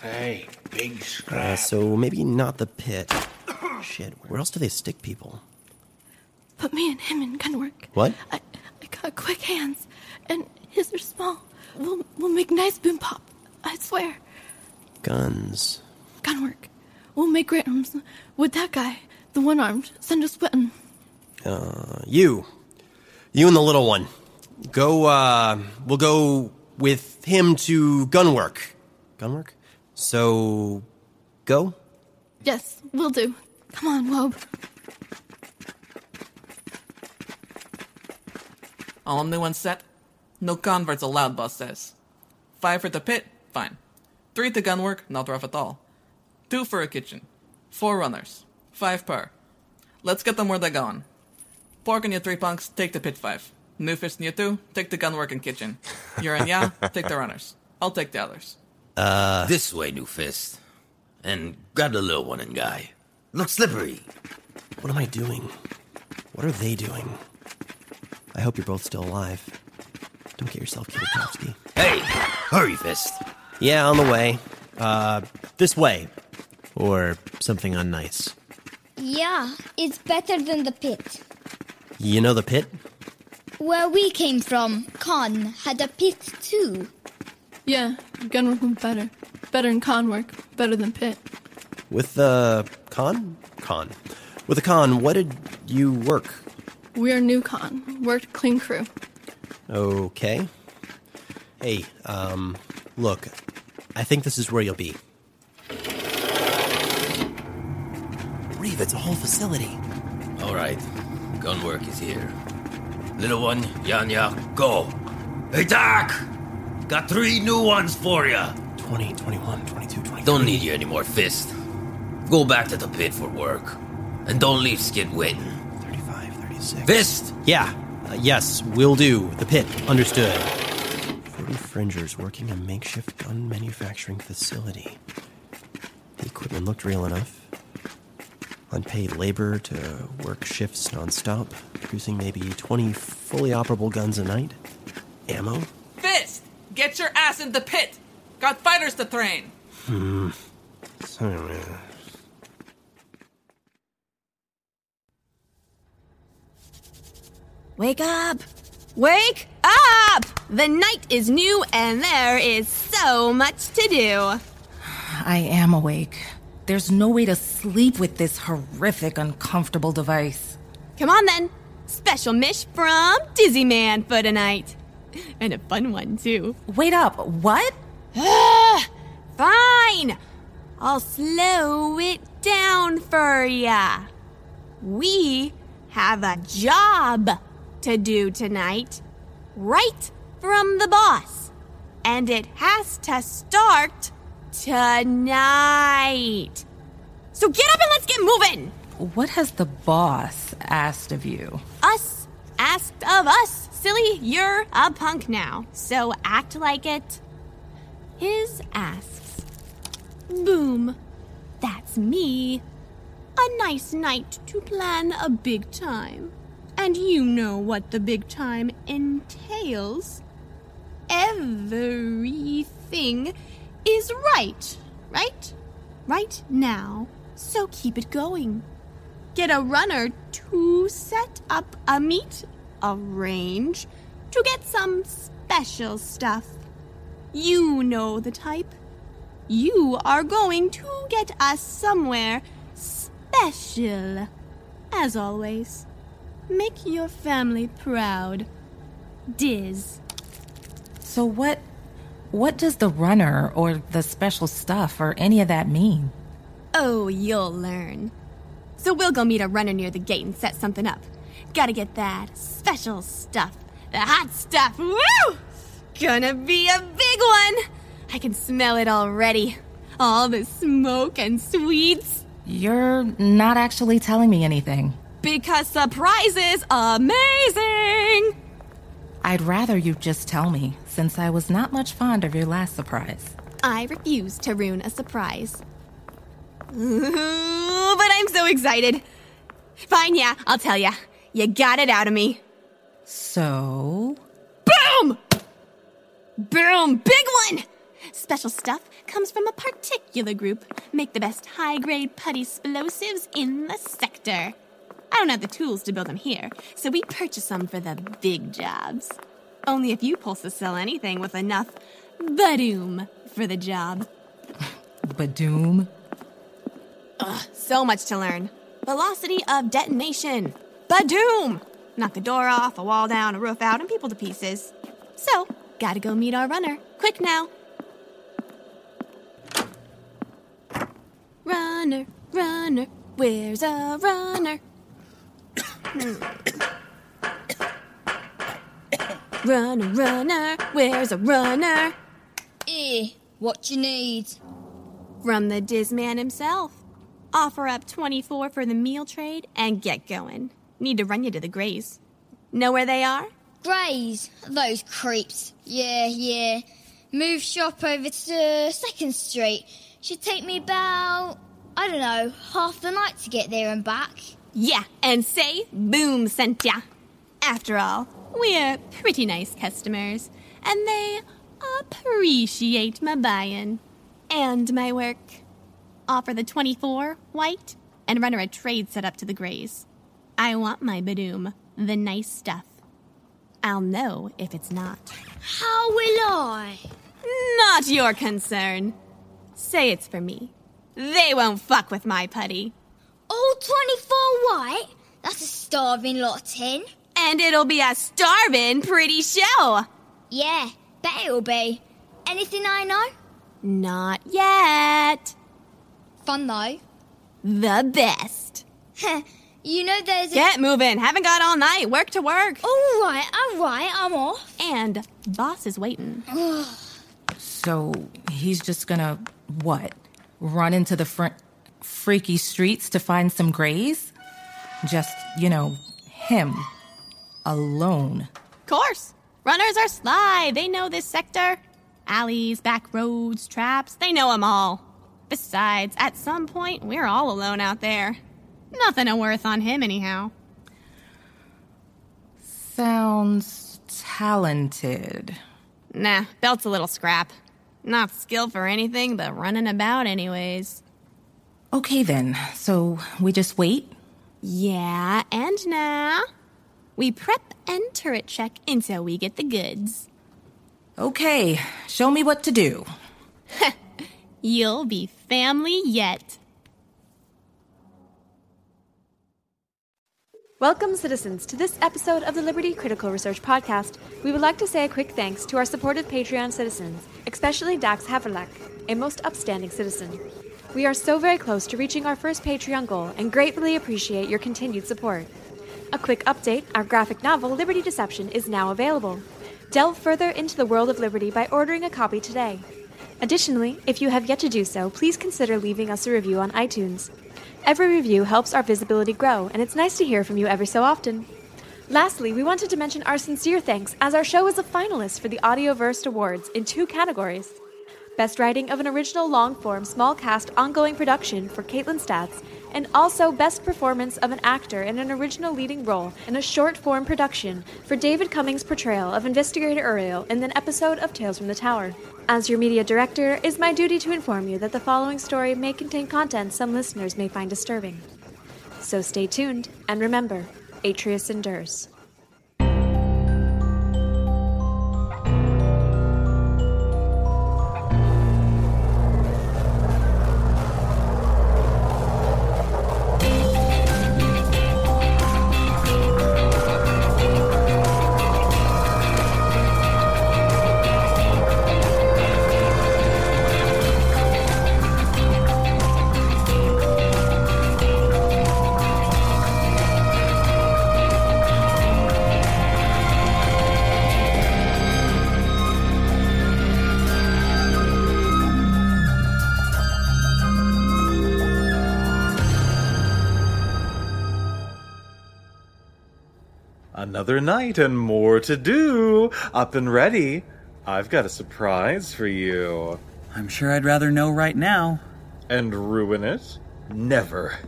Hey, big Uh, so maybe not the pit. Shit, where else do they stick people? Put me and him in gunwork. What? I, I got quick hands, and his are small. We'll, we'll make nice boom pop. I swear. Guns. Gunwork. We'll make great arms with that guy, the one armed. Send us sweating. Uh, you. You and the little one. Go, uh, we'll go with him to gunwork. Gunwork? So, go? Yes, we'll do. Come on, Wob. All new and set? No converts allowed, boss says. Five for the pit? Fine. Three to gunwork? Not rough at all. Two for a kitchen. Four runners. Five per. Let's get them where they're going. Pork and you three punks, take the pit five. New fist and you two, take the gunwork and kitchen. You're and Ya, take the runners. I'll take the others. Uh. This way, New Fist. And grab the little one and guy. Look slippery. What am I doing? What are they doing? I hope you're both still alive. Don't get yourself killed, Kofsky. Hey, hurry, Fist. Yeah, on the way. Uh, this way. Or something unnice. Yeah, it's better than the pit. You know the pit? Where we came from, Khan had a pit too. Yeah, gunwork was better. Better than Khan work. Better than pit. With the Khan? Khan. With the Khan, what did you work? We're new Khan. Worked clean crew. Okay. Hey, um, look, I think this is where you'll be. Reeve, it's a whole facility. All right, gun work is here. Little one, Yanya, go. Hey, Doc! Got three new ones for ya. 20, 21, 22, 23. Don't need you anymore, Fist. Go back to the pit for work. And don't leave Skid waiting. 35, 36. Fist! Yeah, uh, yes, will do. The pit, understood. 40 fringers working a makeshift gun manufacturing facility. The equipment looked real enough. Unpaid labor to work shifts nonstop, producing maybe 20 fully operable guns a night. Ammo? Fist! Get your ass in the pit! Got fighters to train! Hmm. Sorry. Wake up! Wake up! The night is new and there is so much to do. I am awake. There's no way to sleep with this horrific, uncomfortable device. Come on then. Special mish from Dizzy Man for tonight. And a fun one, too. Wait up, what? Fine. I'll slow it down for ya. We have a job to do tonight, right from the boss. And it has to start tonight. So get up and let's get moving. What has the boss asked of you? Us asked of us. Silly, you're a punk now, so act like it. His asks. Boom. That's me. A nice night to plan a big time. And you know what the big time entails. Everything is right, right? Right now. So keep it going. Get a runner to set up a meet, arrange to get some special stuff. You know the type. You are going to get us somewhere special. As always, make your family proud. Diz. So what what does the runner or the special stuff or any of that mean? Oh, you'll learn. So we'll go meet a runner near the gate and set something up. Gotta get that special stuff. The hot stuff. Woo! Gonna be a big one. I can smell it already. All the smoke and sweets. You're not actually telling me anything. Because surprise is amazing! I'd rather you just tell me, since I was not much fond of your last surprise. I refuse to ruin a surprise. Ooh, but I'm so excited. Fine, yeah, I'll tell ya. You got it out of me. So? Boom! Boom! Big one! Special stuff comes from a particular group. Make the best high grade putty explosives in the sector. I don't have the tools to build them here, so we purchase them for the big jobs. Only if you pulse to sell anything with enough badoom for the job. Badoom? Ugh, so much to learn. Velocity of detonation. Badoom! Knock a door off, a wall down, a roof out, and people to pieces. So, gotta go meet our runner. Quick now. Runner, runner, where's a runner? runner, runner, where's a runner? Eh, what you need? From the Dizman himself. offer up 24 for the meal trade, and get going. Need to run you to the Grays. Know where they are? Grays, those creeps. Yeah, yeah. Move shop over to Second Street. Should take me about, I don't know, half the night to get there and back. Yeah, and say Boom sent ya. After all, we're pretty nice customers, and they appreciate my buying and my work. Offer the 24 white and run her a trade set up to the Grays. I want my Badoom, the nice stuff. I'll know if it's not. How will I? Not your concern. Say it's for me. They won't fuck with my putty. All 24 white? That's a starving lot in. And it'll be a starving pretty show. Yeah, bet it'll be. Anything I know? Not yet. Fun though. The best. you know there's a. Get moving. Haven't got all night. Work to work. All right, all right, I'm off. And boss is waiting. So he's just gonna, what? Run into the fr- freaky streets to find some grays? Just, you know, him. Alone. Course. Runners are sly. They know this sector. Alleys, back roads, traps. They know 'em all. Besides, at some point, we're all alone out there. Nothing of worth on him, anyhow. Sounds talented. Nah, belt's a little scrap. Not skilled for anything but running about, anyways. Okay then, so we just wait? Yeah, and now we prep and turret check until we get the goods. Okay, show me what to do. You'll be family yet. Welcome, citizens, to this episode of the Liberty Critical Research Podcast. We would like to say a quick thanks to our supportive Patreon citizens, especially Dax Haverlack, a most upstanding citizen. We are so very close to reaching our first Patreon goal and gratefully appreciate your continued support. A quick update our graphic novel, Liberty Deception, is now available. Delve further into the world of liberty by ordering a copy today. Additionally, if you have yet to do so, please consider leaving us a review on iTunes. Every review helps our visibility grow, and it's nice to hear from you every so often. Lastly, we wanted to mention our sincere thanks as our show is a finalist for the Audioverse Awards in two categories Best Writing of an Original Long Form Small Cast Ongoing Production for Caitlin Stats, and also Best Performance of an Actor in an Original Leading Role in a Short Form Production for David Cummings' portrayal of Investigator Uriel in an episode of Tales from the Tower. As your media director, it is my duty to inform you that the following story may contain content some listeners may find disturbing. So stay tuned, and remember, Atreus endures. Another night and more to do. Up and ready. I've got a surprise for you. I'm sure I'd rather know right now. And ruin it? Never.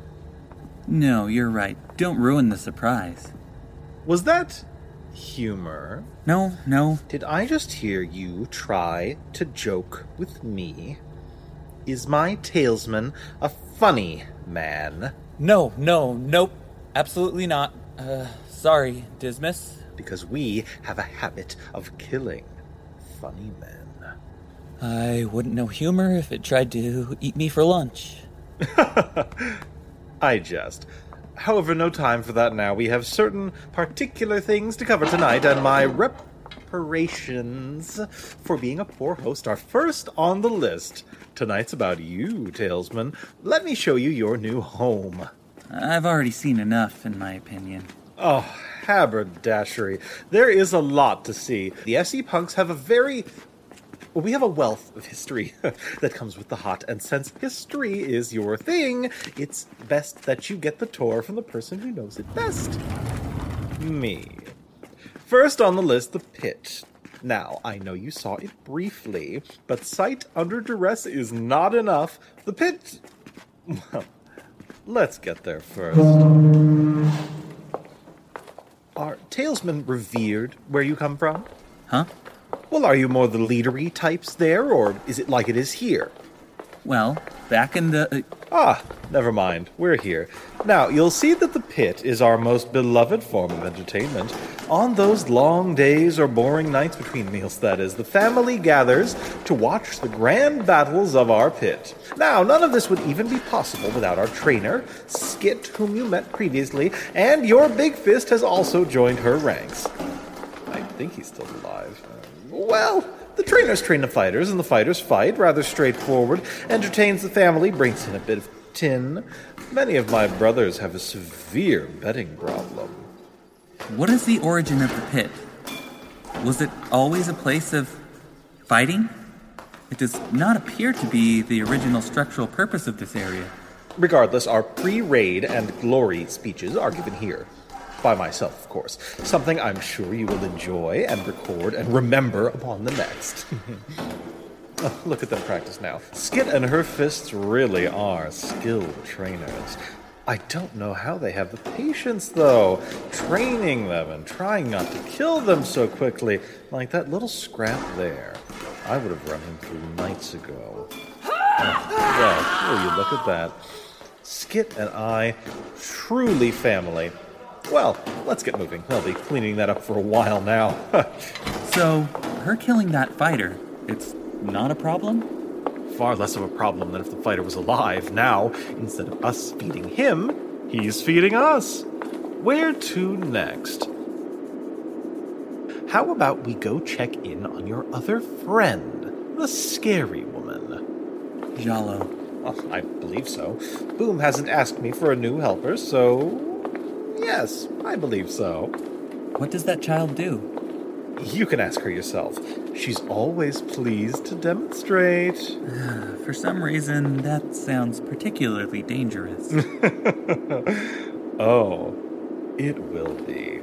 No, you're right. Don't ruin the surprise. Was that humor? No, no. Did I just hear you try to joke with me? Is my talesman a funny man? No, no, nope. Absolutely not. Uh, sorry, Dismas. Because we have a habit of killing funny men. I wouldn't know humor if it tried to eat me for lunch. I jest. However, no time for that now. We have certain particular things to cover tonight, and my reparations for being a poor host are first on the list. Tonight's about you, Talesman. Let me show you your new home. I've already seen enough, in my opinion. Oh, haberdashery. There is a lot to see. The SE punks have a very we have a wealth of history that comes with the hot, and since history is your thing, it's best that you get the tour from the person who knows it best. Me. First on the list, the pit. Now, I know you saw it briefly, but sight under duress is not enough. The pit. Well, let's get there first. Are talesmen revered where you come from? Huh? Well, are you more the leadery types there, or is it like it is here? Well, back in the. uh, Ah, never mind. We're here. Now, you'll see that the pit is our most beloved form of entertainment. On those long days or boring nights between meals, that is, the family gathers to watch the grand battles of our pit. Now, none of this would even be possible without our trainer, Skit, whom you met previously, and your big fist has also joined her ranks. I think he's still alive. Well, the trainers train the fighters, and the fighters fight. Rather straightforward. Entertains the family, brings in a bit of tin. Many of my brothers have a severe betting problem. What is the origin of the pit? Was it always a place of fighting? It does not appear to be the original structural purpose of this area. Regardless, our pre raid and glory speeches are given here. By myself, of course. Something I'm sure you will enjoy and record and remember upon the next. Oh, look at them practice now. Skit and her fists really are skilled trainers. I don't know how they have the patience, though, training them and trying not to kill them so quickly, like that little scrap there. I would have run him through nights ago. Oh, well, will you look at that? Skit and I, truly family. Well, let's get moving. I'll be cleaning that up for a while now. So, her killing that fighter, it's not a problem? Far less of a problem than if the fighter was alive. Now, instead of us feeding him, he's feeding us. Where to next? How about we go check in on your other friend, the scary woman? Jalo. Oh, I believe so. Boom hasn't asked me for a new helper, so. Yes, I believe so. What does that child do? You can ask her yourself. She's always pleased to demonstrate. For some reason, that sounds particularly dangerous. oh, it will be.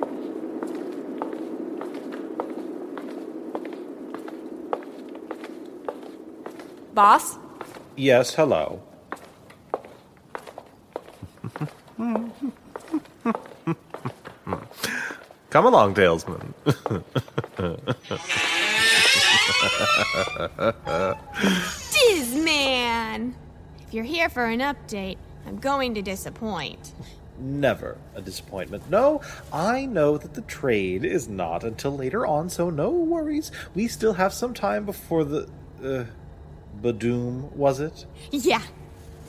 Boss? Yes, hello. Come along, Talesman. Dizman! If you're here for an update, I'm going to disappoint. Never a disappointment. No, I know that the trade is not until later on, so no worries. We still have some time before the. Uh, Badoom, was it? Yeah.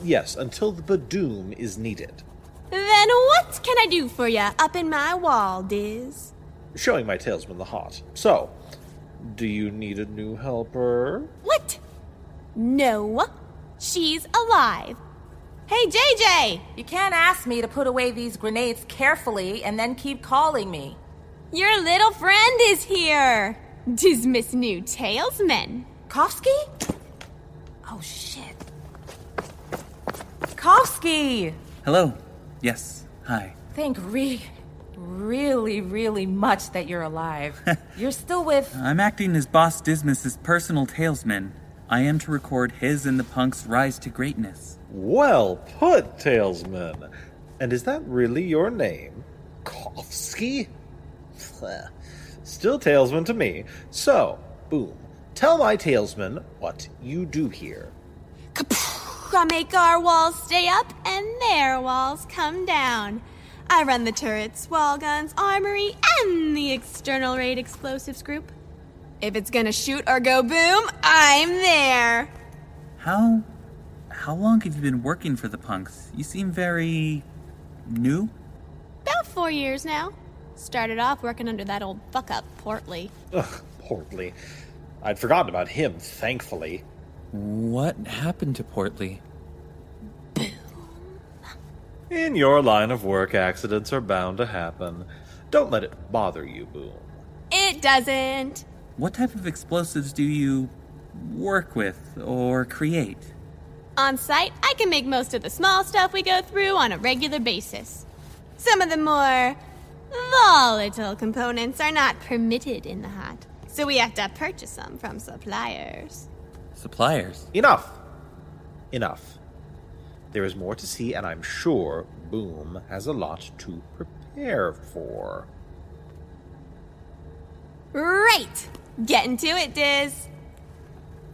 Yes, until the Badoom is needed. Then what can I do for ya up in my wall, Diz? Showing my talesman the hot. So, do you need a new helper? What? No. She's alive. Hey, JJ! You can't ask me to put away these grenades carefully and then keep calling me. Your little friend is here. Dismas' new talesman. Kofsky? Oh, shit. Kofsky! Hello. Yes. Hi. Thank re- really, really much that you're alive. you're still with. I'm acting as Boss Dismas's personal talesman. I am to record his and the punk's rise to greatness. Well put, talesman. And is that really your name? Kofsky? Still talesman to me. So, boom. Tell my talesman what you do here. I make our walls stay up and their walls come down. I run the turrets, wall guns, armory, and the external raid explosives group. If it's gonna shoot or go boom, I'm there. How. How long have you been working for the punks? You seem very. new? About four years now. Started off working under that old fuck up, Portly. Ugh, Portly. I'd forgotten about him, thankfully. What happened to Portly? Boom. In your line of work, accidents are bound to happen. Don't let it bother you, Boom. It doesn't. What type of explosives do you work with or create? On site, I can make most of the small stuff we go through on a regular basis. Some of the more volatile components are not permitted in the hut, so we have to purchase them from suppliers. Suppliers? Enough! Enough. There is more to see, and I'm sure Boom has a lot to prepare for. Right! Get into it, Diz.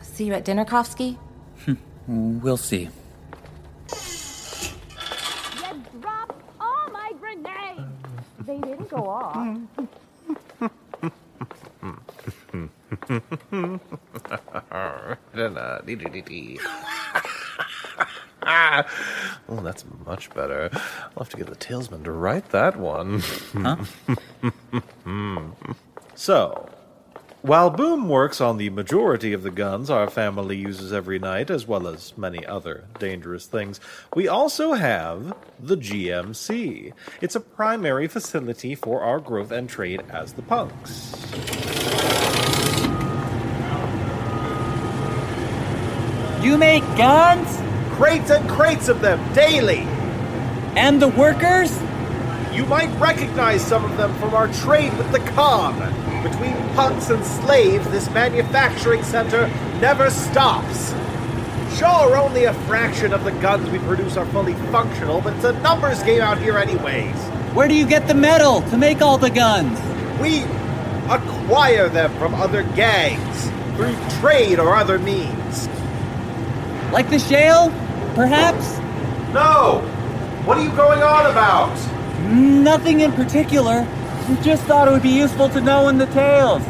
See you at dinner, Kofsky? Hmm. We'll see. You dropped all my grenades. They didn't go off. oh, that's much better. I'll have to get the talesman to write that one. so, while Boom works on the majority of the guns our family uses every night, as well as many other dangerous things, we also have the GMC. It's a primary facility for our growth and trade as the punks. You make guns? Crates and crates of them daily! And the workers? You might recognize some of them from our trade with the Khan. Between punks and slaves, this manufacturing center never stops. Sure, only a fraction of the guns we produce are fully functional, but it's a numbers game out here, anyways. Where do you get the metal to make all the guns? We acquire them from other gangs through trade or other means. Like the shale? Perhaps? No! What are you going on about? Nothing in particular. I just thought it would be useful to know in the tales.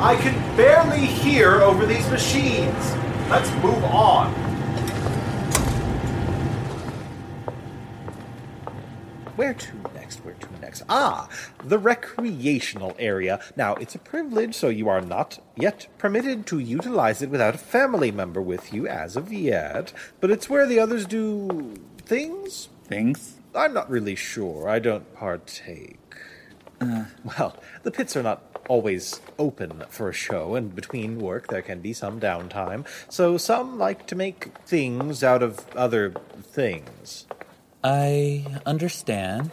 I can barely hear over these machines. Let's move on. Where to next? Where to next? Ah, the recreational area. Now, it's a privilege, so you are not yet permitted to utilize it without a family member with you as of yet, but it's where the others do things? Things? I'm not really sure. I don't partake. well, the pits are not always open for a show, and between work there can be some downtime, so some like to make things out of other things. I understand.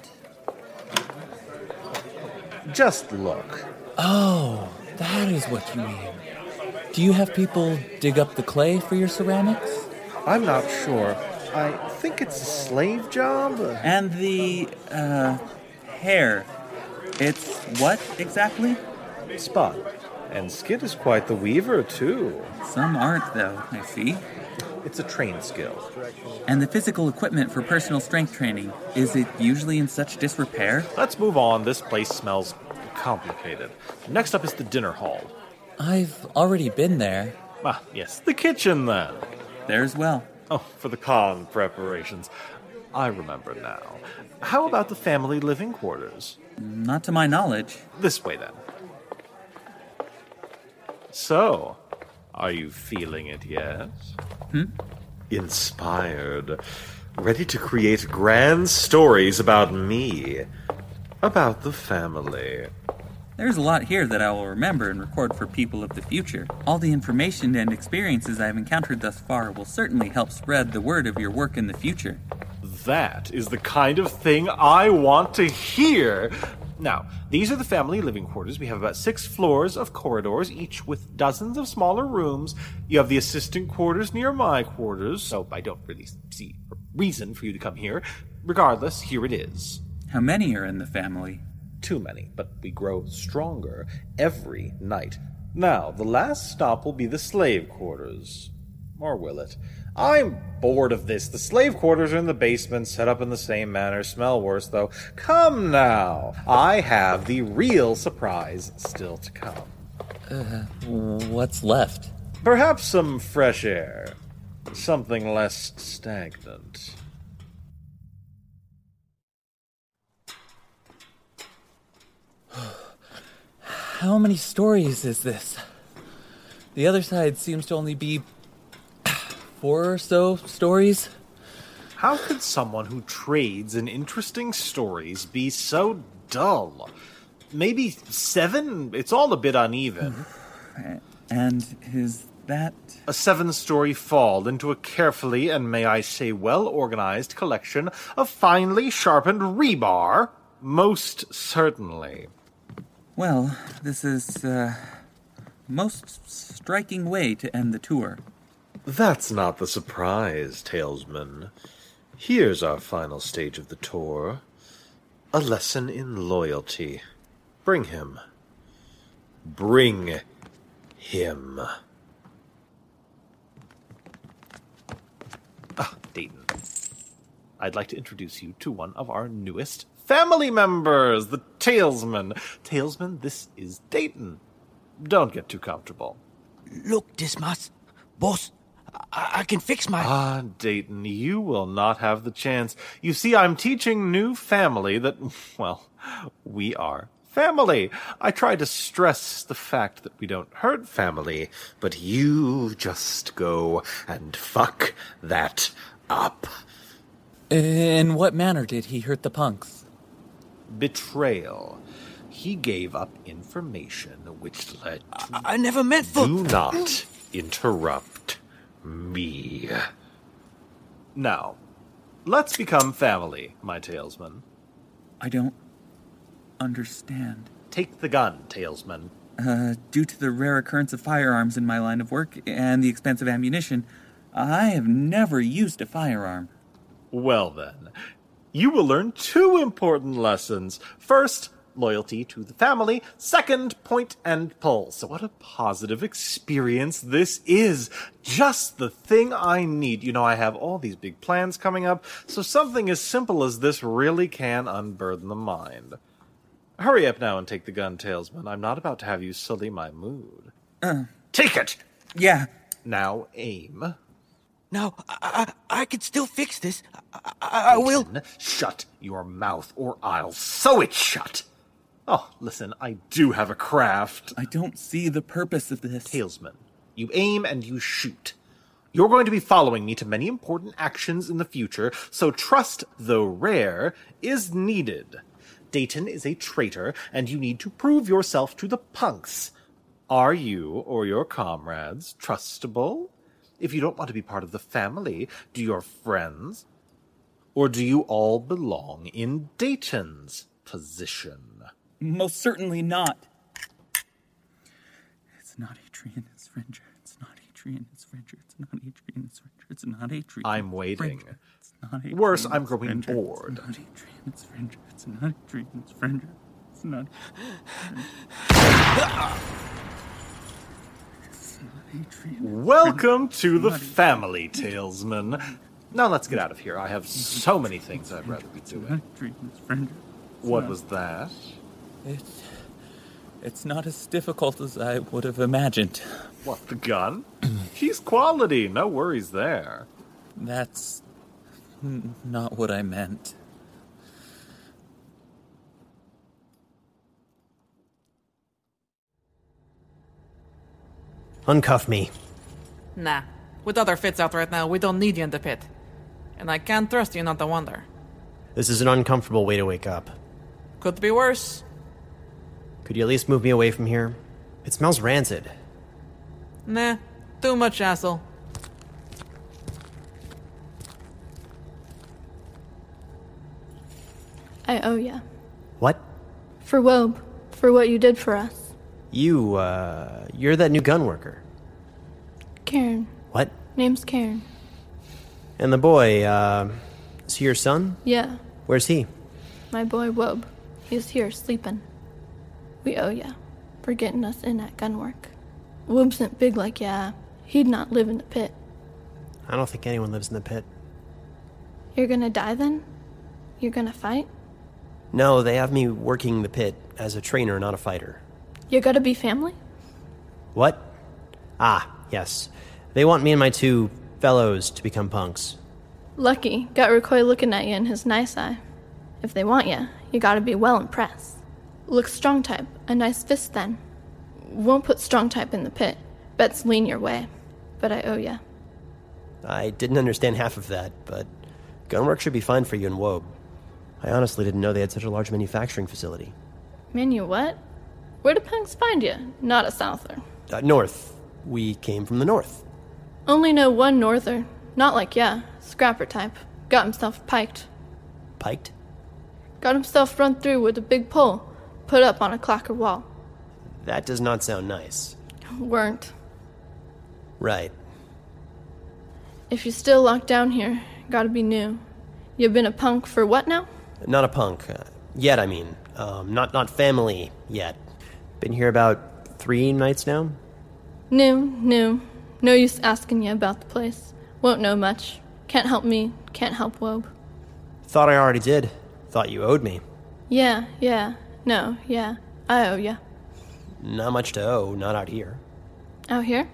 Just look. Oh, that is what you mean. Do you have people dig up the clay for your ceramics? I'm not sure. I think it's a slave job. And the, uh, hair. It's what exactly? Spot. And Skid is quite the weaver, too. Some aren't, though, I see. It's a trained skill. And the physical equipment for personal strength training, is it usually in such disrepair? Let's move on. This place smells complicated. Next up is the dinner hall. I've already been there. Ah, yes, the kitchen then. There as well. Oh, for the Khan preparations. I remember now. How about the family living quarters? Not to my knowledge. This way then. So, are you feeling it yet? Hmm? Inspired. Ready to create grand stories about me. About the family. There's a lot here that I will remember and record for people of the future. All the information and experiences I've encountered thus far will certainly help spread the word of your work in the future. That is the kind of thing I want to hear. Now, these are the family living quarters. We have about six floors of corridors, each with dozens of smaller rooms. You have the assistant quarters near my quarters, so I don't really see a reason for you to come here. Regardless, here it is. How many are in the family? Too many, but we grow stronger every night. Now, the last stop will be the slave quarters. Or will it? I'm bored of this. The slave quarters are in the basement, set up in the same manner, smell worse, though. Come now! I have the real surprise still to come. Uh, what's left? Perhaps some fresh air. Something less stagnant. How many stories is this? The other side seems to only be four or so stories. How could someone who trades in interesting stories be so dull? Maybe seven? It's all a bit uneven. And his that? A seven story fall into a carefully and, may I say, well organized collection of finely sharpened rebar? Most certainly. Well, this is uh, most striking way to end the tour. That's not the surprise, Talesman. Here's our final stage of the tour a lesson in loyalty. Bring him. Bring him. Ah, Dayton. I'd like to introduce you to one of our newest family members, the Talesman. Talesman, this is Dayton. Don't get too comfortable. Look, Dismas. Boss, I, I can fix my. Ah, Dayton, you will not have the chance. You see, I'm teaching new family that, well, we are family. I try to stress the fact that we don't hurt family, but you just go and fuck that up. In what manner did he hurt the punks? Betrayal. He gave up information which led to. I never meant for. Do not interrupt me. Now, let's become family, my talesman. I don't understand. Take the gun, talesman. Uh, due to the rare occurrence of firearms in my line of work and the expense of ammunition, I have never used a firearm. Well, then, you will learn two important lessons. First, loyalty to the family. Second, point and pull. So, what a positive experience this is. Just the thing I need. You know, I have all these big plans coming up, so something as simple as this really can unburden the mind. Hurry up now and take the gun, talesman. I'm not about to have you sully my mood. Uh, Take it! yeah. Now aim. No, I, I, I can still fix this. I, I, I will. Shut your mouth or I'll sew it shut. Oh, listen, I do have a craft. I don't see the purpose of this. Talesman, you aim and you shoot. You're going to be following me to many important actions in the future, so trust, though rare, is needed. Dayton is a traitor, and you need to prove yourself to the punks. Are you or your comrades trustable? If you don't want to be part of the family, do your friends? Or do you all belong in Dayton's position? Most certainly not. It's not Atrian, it's Fringer. It's not Atrian, it's Fringer. It's not Atrian, it's Fringer. It's not Atrian. I'm waiting. Fringer. It's not Atrian. Worse, it's I'm growing Fringer. bored. It's not Atrian, it's Fringer. It's not Atrian, it's Fringer. It's not. It's not Atrian. Welcome to the family, Talesman. Now let's get out of here. I have so many things I'd rather be doing. Atrian, it's Fringer. It's What was that? It's. It's not as difficult as I would have imagined. What, the gun? He's quality, no worries there. That's. n- not what I meant. Uncuff me. Nah. With other fits out right now, we don't need you in the pit. And I can't trust you not to wonder. This is an uncomfortable way to wake up. Could be worse. Could you at least move me away from here? It smells rancid. Nah. Too much hassle. I owe ya. What? For Wobe. For what you did for us. You, uh, you're that new gun worker. Karen. What? Name's Karen. And the boy, uh, is he your son? Yeah. Where's he? My boy Wobe. He's here sleeping. We owe ya. For getting us in at gunwork. Wobe's not big like ya. He'd not live in the pit. I don't think anyone lives in the pit. You're gonna die then? You're gonna fight? No, they have me working the pit as a trainer, not a fighter. You gotta be family? What? Ah, yes. They want me and my two fellows to become punks. Lucky, got Recoy looking at you in his nice eye. If they want ya, you gotta be well impressed. Look strong type, a nice fist then. Won't put strong type in the pit. Bets lean your way. But I owe ya. I didn't understand half of that, but gunwork should be fine for you in Wobe. I honestly didn't know they had such a large manufacturing facility. Man, you what? Where do punks find you? Not a souther. Uh, north. We came from the north. Only know one norther. Not like yeah, scrapper type. Got himself piked. Piked? Got himself run through with a big pole, put up on a clacker wall. That does not sound nice. Weren't. Right. If you're still locked down here, gotta be new. You've been a punk for what now? Not a punk. Uh, yet, I mean. Um, not not family yet. Been here about three nights now. New, new. No use asking you about the place. Won't know much. Can't help me. Can't help Wobe. Thought I already did. Thought you owed me. Yeah, yeah. No, yeah. I owe ya. Not much to owe, not out here. Out here?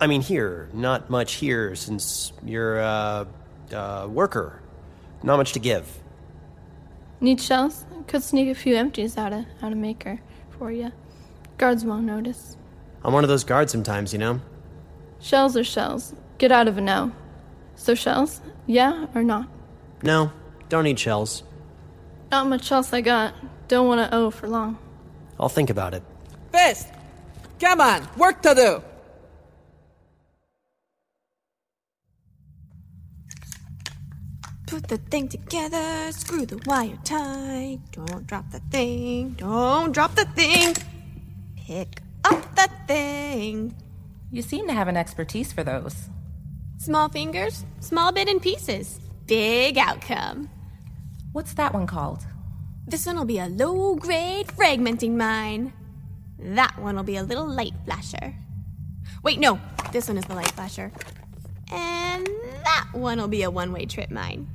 I mean, here. Not much here since you're a uh, uh, worker. Not much to give. Need shells? Could sneak a few empties out of out of maker for you. Guards won't notice. I'm one of those guards sometimes, you know. Shells are shells. Get out of a now. So shells? Yeah or not? No, don't need shells. Not much else I got. Don't want to owe for long. I'll think about it. Fist! Come on, work to do! Put the thing together, screw the wire tight. Don't drop the thing, don't drop the thing. Pick up the thing. You seem to have an expertise for those. Small fingers, small bit in pieces. Big outcome. What's that one called? This one will be a low grade fragmenting mine. That one will be a little light flasher. Wait, no, this one is the light flasher. And that one will be a one way trip mine.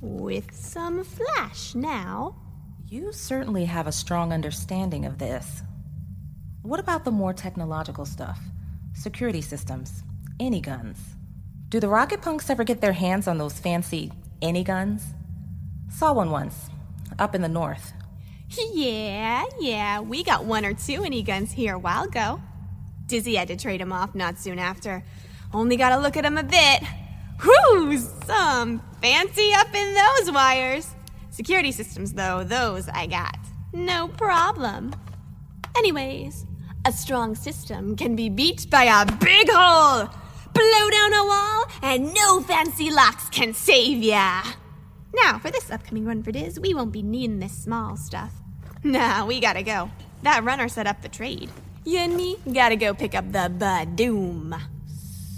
With some flash now. You certainly have a strong understanding of this. What about the more technological stuff? Security systems, any guns. Do the rocket punks ever get their hands on those fancy any guns? Saw one once, up in the north. Yeah, yeah, we got one or two any guns here a while ago. Dizzy had to trade trade 'em off not soon after. Only gotta look at at 'em a bit. Whew, some fancy up in those wires. Security systems, though, those I got. No problem. Anyways, a strong system can be beat by a big hole. Blow down a wall, and no fancy locks can save ya. Now, for this upcoming run for Diz, we won't be needing this small stuff. Nah, we gotta go. That runner set up the trade. You and me gotta go pick up the Badoom.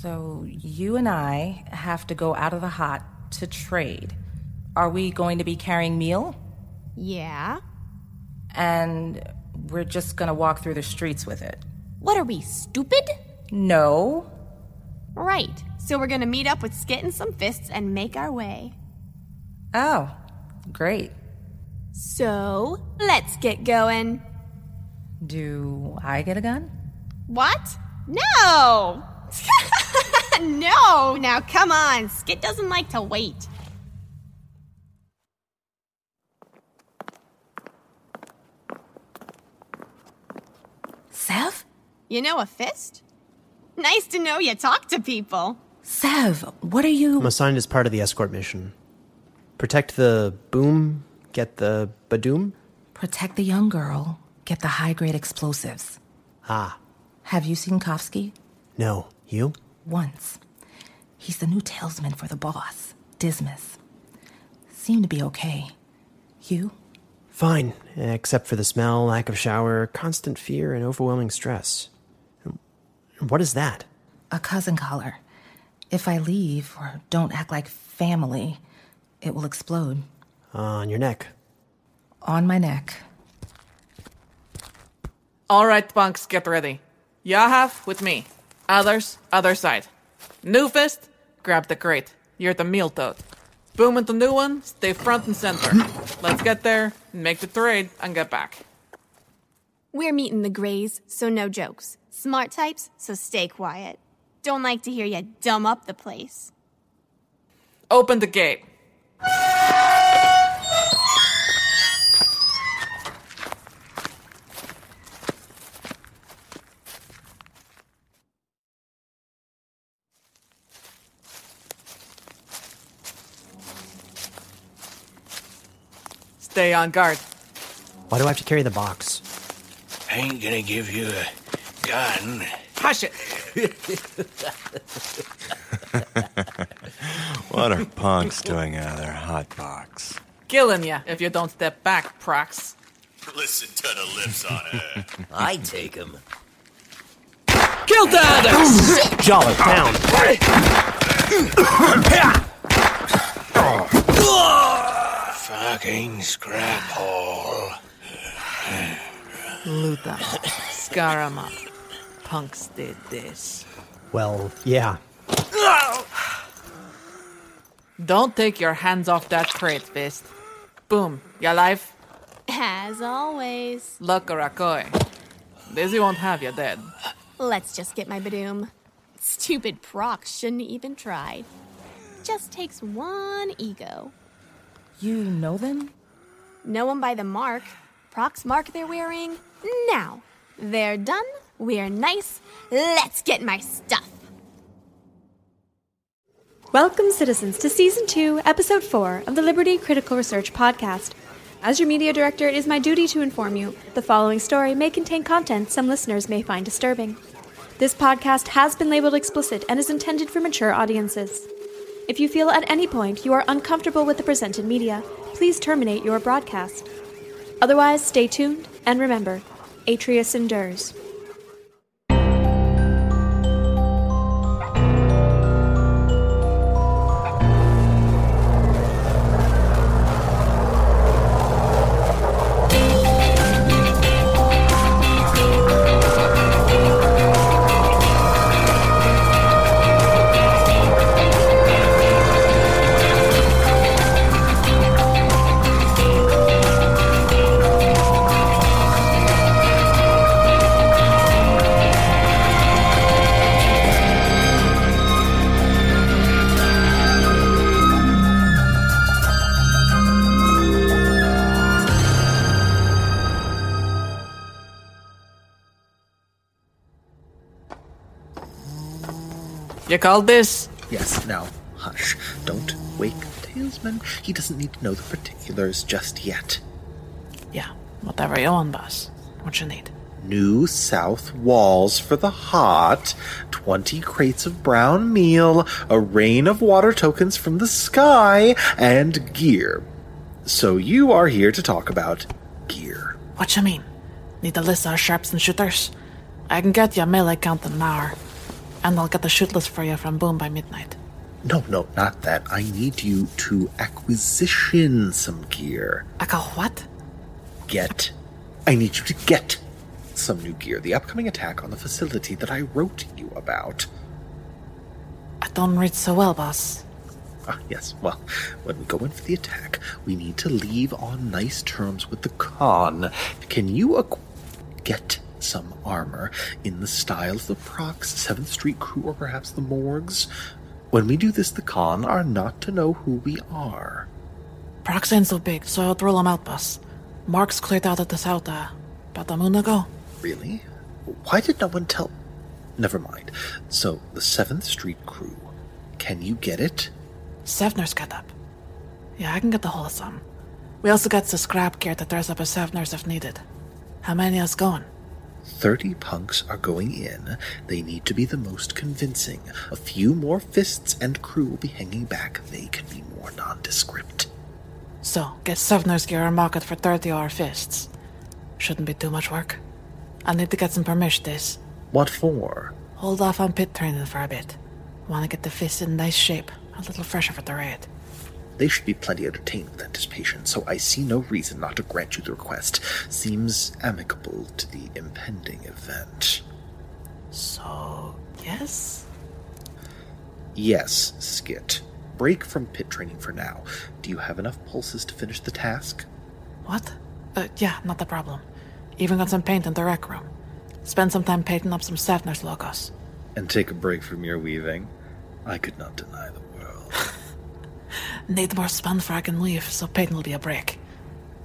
So you and I have to go out of the hot to trade. Are we going to be carrying meal? Yeah. And we're just gonna walk through the streets with it. What are we, stupid? No. Right. So we're gonna meet up with Skit and some fists and make our way. Oh, great. So, let's get going. Do I get a gun? What? No! no! Now come on, Skit doesn't like to wait. Sev? You know a fist? Nice to know you talk to people. Sev, what are you. I'm assigned as part of the escort mission. Protect the boom, get the badoom? Protect the young girl, get the high grade explosives. Ah, Have you seen Kofsky? no. You? Once. He's the new talesman for the boss, Dismas. Seemed to be okay. You? Fine, except for the smell, lack of shower, constant fear, and overwhelming stress. What is that? A cousin collar. If I leave or don't act like family, it will explode. on your neck. On my neck. All right, punks, get ready. Yahav with me. Others, other side. New fist, grab the crate. You're the meal tote. Boom and the new one, stay front and center. Let's get there, make the trade, and get back. We're meeting the Greys, so no jokes. Smart types, so stay quiet. Don't like to hear you dumb up the place. Open the gate. Stay on guard. Why do I have to carry the box? I ain't gonna give you a gun. hush it. what are punks doing out of their hot box? Killing ya if you don't step back, Prox. Listen to the lips on her. I take him. Kill dad! Jolly, down. Fucking scrap hole. Loot them. Scar 'em up. Punks did this. Well, yeah. Don't take your hands off that crate, Fist. Boom. your life. As always. Look, Rakoy. Dizzy won't have you dead. Let's just get my Badoom. Stupid Prox shouldn't even try. Just takes one ego. You know them? Know 'em by the mark. Prox mark they're wearing. Now, they're done. We're nice. Let's get my stuff. Welcome, citizens, to Season 2, Episode 4 of the Liberty Critical Research Podcast. As your media director, it is my duty to inform you the following story may contain content some listeners may find disturbing. This podcast has been labeled explicit and is intended for mature audiences. If you feel at any point you are uncomfortable with the presented media, please terminate your broadcast. Otherwise, stay tuned and remember, Atreus endures. You called this? Yes, now, hush. Don't wake the talesman. He doesn't need to know the particulars just yet. Yeah, whatever you want, boss. What you need? New south walls for the hot, 20 crates of brown meal, a rain of water tokens from the sky, and gear. So you are here to talk about gear. What you mean? Need a list of sharps and shooters? I can get you a melee count in an hour. And I'll get the shoot list for you from Boom by midnight. No, no, not that. I need you to acquisition some gear. I call what? Get. I need you to get some new gear. The upcoming attack on the facility that I wrote you about. I don't read so well, boss. Ah, yes. Well, when we go in for the attack, we need to leave on nice terms with the Khan. Can you acqu- get some armor in the style of the Prox, 7th Street crew, or perhaps the Morgues? When we do this, the Khan are not to know who we are. Prox ain't so big, so I'll throw them out, boss. Mark's cleared out at the south, uh, about a moon ago. Really? Why did no one tell? Never mind. So, the 7th Street crew. Can you get it? Sevner's got up. Yeah, I can get the whole of some. We also got the scrap gear that throws up a Sevner's if needed. How many is going? 30 punks are going in. They need to be the most convincing. A few more fists and crew will be hanging back. They can be more nondescript. So, get Sevner's gear on market for 30 hour fists. Shouldn't be too much work. I need to get some permission this. What for? Hold off on pit training for a bit. Want to get the fists in nice shape, a little fresher for the raid. They should be plenty entertained with anticipation, so I see no reason not to grant you the request. Seems amicable to the impending event. So, yes? Yes, Skit. Break from pit training for now. Do you have enough pulses to finish the task? What? Uh, yeah, not a problem. Even got some paint in the rec room. Spend some time painting up some Safner's logos. And take a break from your weaving? I could not deny the Need more spun for I can leave, so painting will be a break.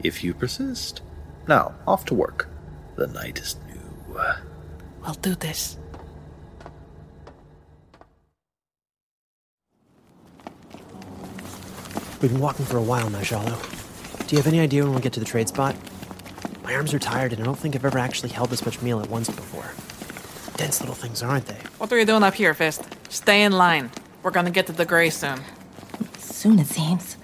If you persist. Now, off to work. The night is new. I'll do this. We've been walking for a while now, Jalo. Do you have any idea when we'll get to the trade spot? My arms are tired, and I don't think I've ever actually held this much meal at once before. dense little things, aren't they? What are you doing up here, Fist? Stay in line. We're gonna get to the gray soon. Soon, it seems.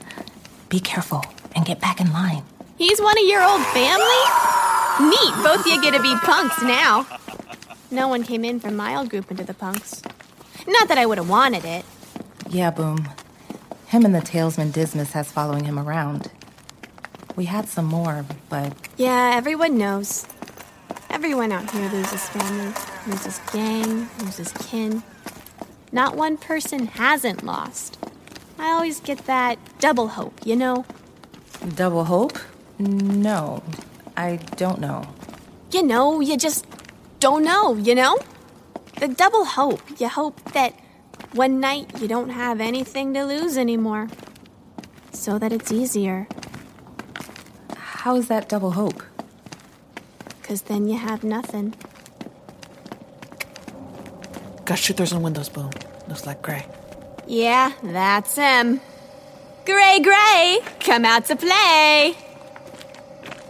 Be careful and get back in line. He's one of your old family? Neat, both you get to be punks now. No one came in from my old group into the punks. Not that I would have wanted it. Yeah, Boom. Him and the talesman Dismas has following him around. We had some more, but Yeah, everyone knows. Everyone out here loses family, loses gang, loses kin. Not one person hasn't lost. I always get that double hope, you know? double hope? No, I don't know. You know, you just don't know, you know? The double hope. You hope that one night you don't have anything to lose anymore. So that it's easier. How is that double hope? Because then you have nothing. Got shooters and windows, boom. Looks like gray. Yeah, that's him. Gray Gray, come out to play.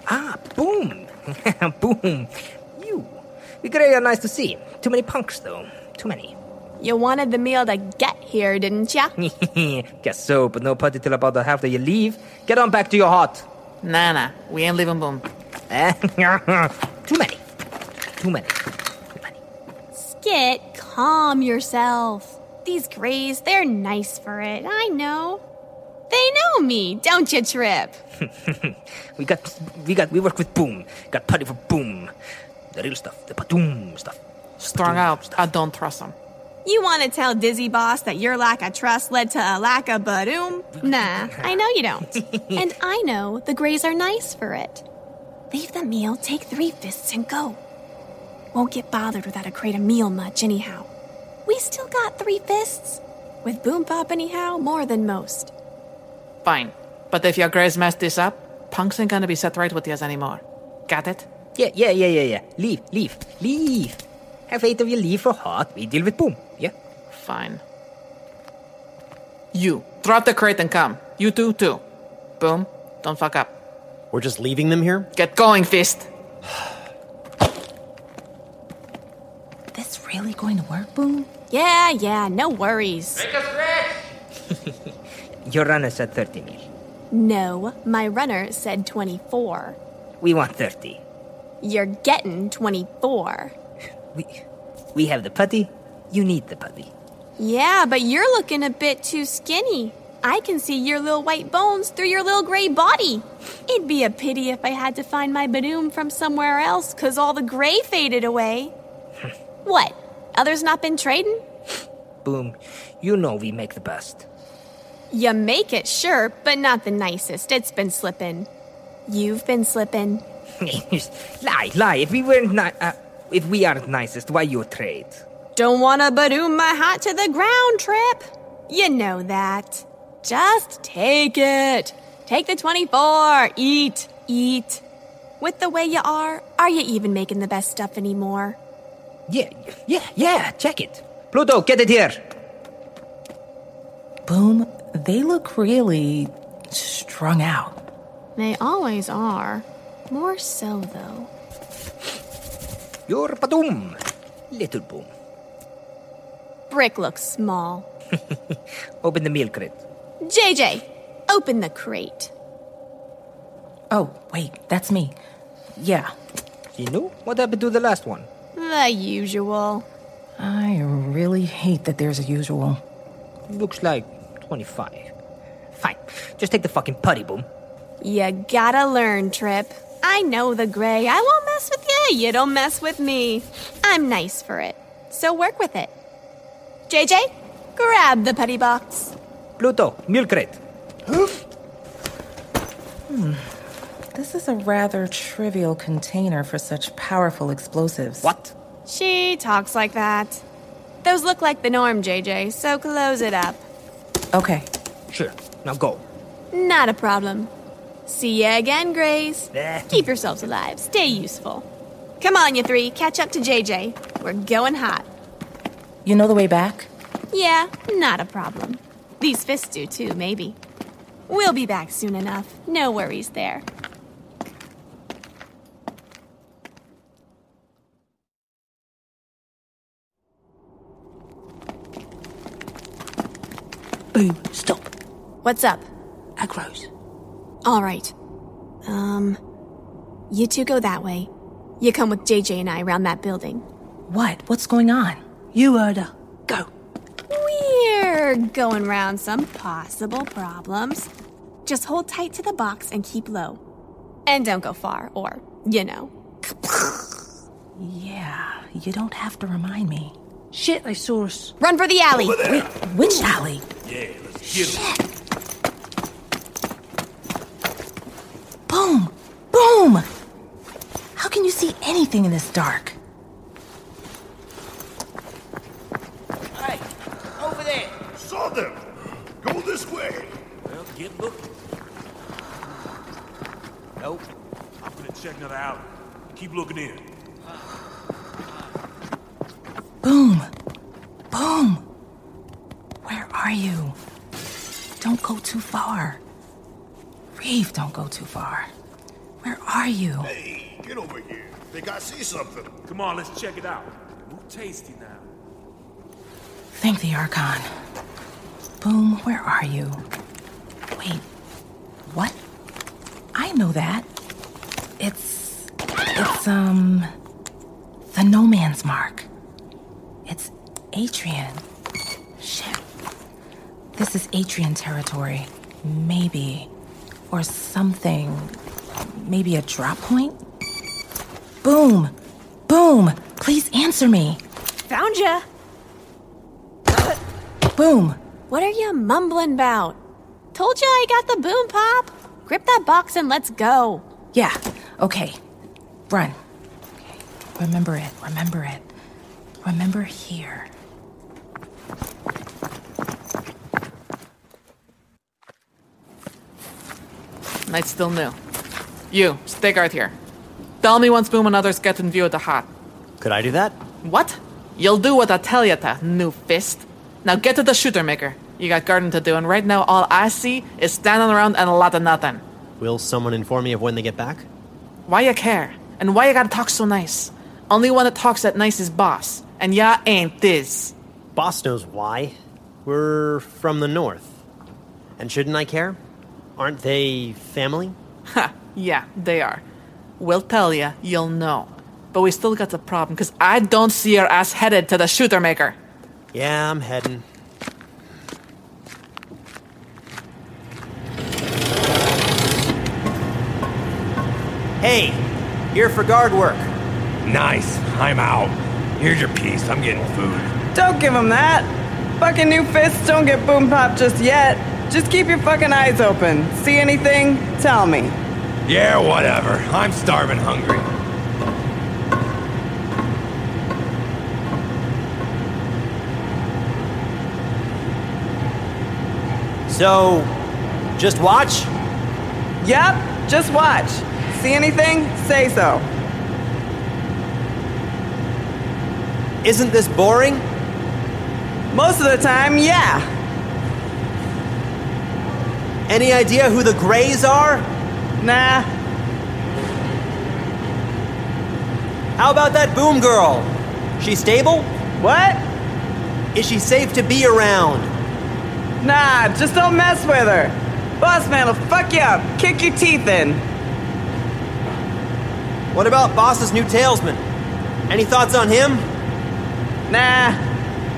Ah, boom. boom. You. We Gray are nice to see. Too many punks, though. Too many. You wanted the meal to get here, didn't ya? Guess so, but no party till about the half that you leave. Get on back to your hut. Nah, nah. We ain't leaving boom. Too many. Too many. Too many. Skit, calm yourself. These grays, they're nice for it. I know. They know me, don't you, Trip? we got, we got, we work with Boom. Got putty for Boom. The real stuff, the badoom stuff. Strung out. I don't trust them. You want to tell Dizzy Boss that your lack of trust led to a lack of badoom? Nah, I know you don't. and I know the Greys are nice for it. Leave the meal, take three fists, and go. Won't get bothered without a crate of meal much, anyhow. We still got three fists. With Boom Pop, anyhow, more than most. Fine. But if your grays mess this up, punks ain't gonna be set right with yous anymore. Got it? Yeah, yeah, yeah, yeah, yeah. Leave, leave, leave. Have eight of you leave for hot. We deal with Boom. Yeah? Fine. You, drop the crate and come. You two, too. Boom. Don't fuck up. We're just leaving them here? Get going, Fist. This really going to work, Boom? Yeah, yeah, no worries. Your runner said 30 mil. No, my runner said 24. We want 30. You're getting 24. We, we have the putty. You need the putty. Yeah, but you're looking a bit too skinny. I can see your little white bones through your little gray body. It'd be a pity if I had to find my Badoom from somewhere else because all the gray faded away. what? Others not been trading? Boom. You know we make the best. You make it, sure, but not the nicest. It's been slipping. You've been slipping. lie, lie. If we weren't ni- uh, if we aren't nicest, why you trade? Don't want to Badoom my hat to the ground, Trip. You know that. Just take it. Take the 24. Eat, eat. With the way you are, are you even making the best stuff anymore? Yeah, yeah, yeah. Check it. Pluto, get it here. Boom, they look really strung out. They always are. More so, though. Your Badoom. Little boom. Brick looks small. Open the meal crate. JJ, open the crate. Oh, wait, that's me. Yeah. You know what happened to the last one? The usual. I really hate that there's a usual. Looks like 25. Fine. Just take the fucking putty, boom. You gotta learn, Trip. I know the gray. I won't mess with you. You don't mess with me. I'm nice for it. So work with it. JJ, grab the putty box. Pluto, milk crate. Hmm. This is a rather trivial container for such powerful explosives. What? She talks like that. Those look like the norm, JJ, so close it up. Okay. Sure. Now go. Not a problem. See ya again, Grays. Eh. Keep yourselves alive. Stay useful. Come on, you three. Catch up to JJ. We're going hot. You know the way back? Yeah, not a problem. These fists do too, maybe. We'll be back soon enough. No worries there. Boom, stop. What's up? Agros. All right. Um, you two go that way. You come with JJ and I around that building. What? What's going on? You heard her. Go. We're going round some possible problems. Just hold tight to the box and keep low. And don't go far, or, you know. Yeah, you don't have to remind me. Shit, I saw us. Run for the alley. Wait, which alley? Yeah, let's get him. Boom! Boom! How can you see anything in this dark? Hey, over there. Saw them. Go this way. Well, get looking. Nope. I'm gonna check another alley. Keep looking in. Boom! Boom! Where are you? Don't go too far. Reeve, don't go too far. Where are you? Hey, get over here. Think I see something. Come on, let's check it out. Move tasty now. Thank the Archon. Boom, where are you? Wait, what? I know that. It's. It's, um. The No Man's Mark. It's Atrian. Shit. This is Atrian territory. Maybe. Or something. Maybe a drop point? Boom! Boom! Please answer me! Found ya. Boom! What are you mumbling about? Told ya I got the boom pop. Grip that box and let's go. Yeah, okay. Run. Okay. Remember it, remember it. Remember here. Night's still new. You, stay guard here. Tell me once Boom and others get in view of the hut. Could I do that? What? You'll do what I tell you to, new fist. Now get to the shooter maker. You got garden to do, and right now all I see is standing around and a lot of nothing. Will someone inform me of when they get back? Why you care? And why you gotta talk so nice? Only one that talks that nice is boss, and ya ain't this. Boss knows why. We're from the north. And shouldn't I care? Aren't they family? Ha, yeah, they are. We'll tell ya, you'll know. But we still got the problem, because I don't see your ass headed to the shooter maker. Yeah, I'm heading. Hey, here for guard work. Nice. I'm out. Here's your piece. I'm getting food. Don't give him that. Fucking new fists don't get boom pop just yet. Just keep your fucking eyes open. See anything? Tell me. Yeah, whatever. I'm starving hungry. So, just watch? Yep, just watch. See anything? Say so. Isn't this boring? Most of the time, yeah. Any idea who the Greys are? Nah. How about that boom girl? She stable? What? Is she safe to be around? Nah, just don't mess with her. Boss man will fuck you up, kick your teeth in. What about Boss's new talesman? Any thoughts on him? Nah.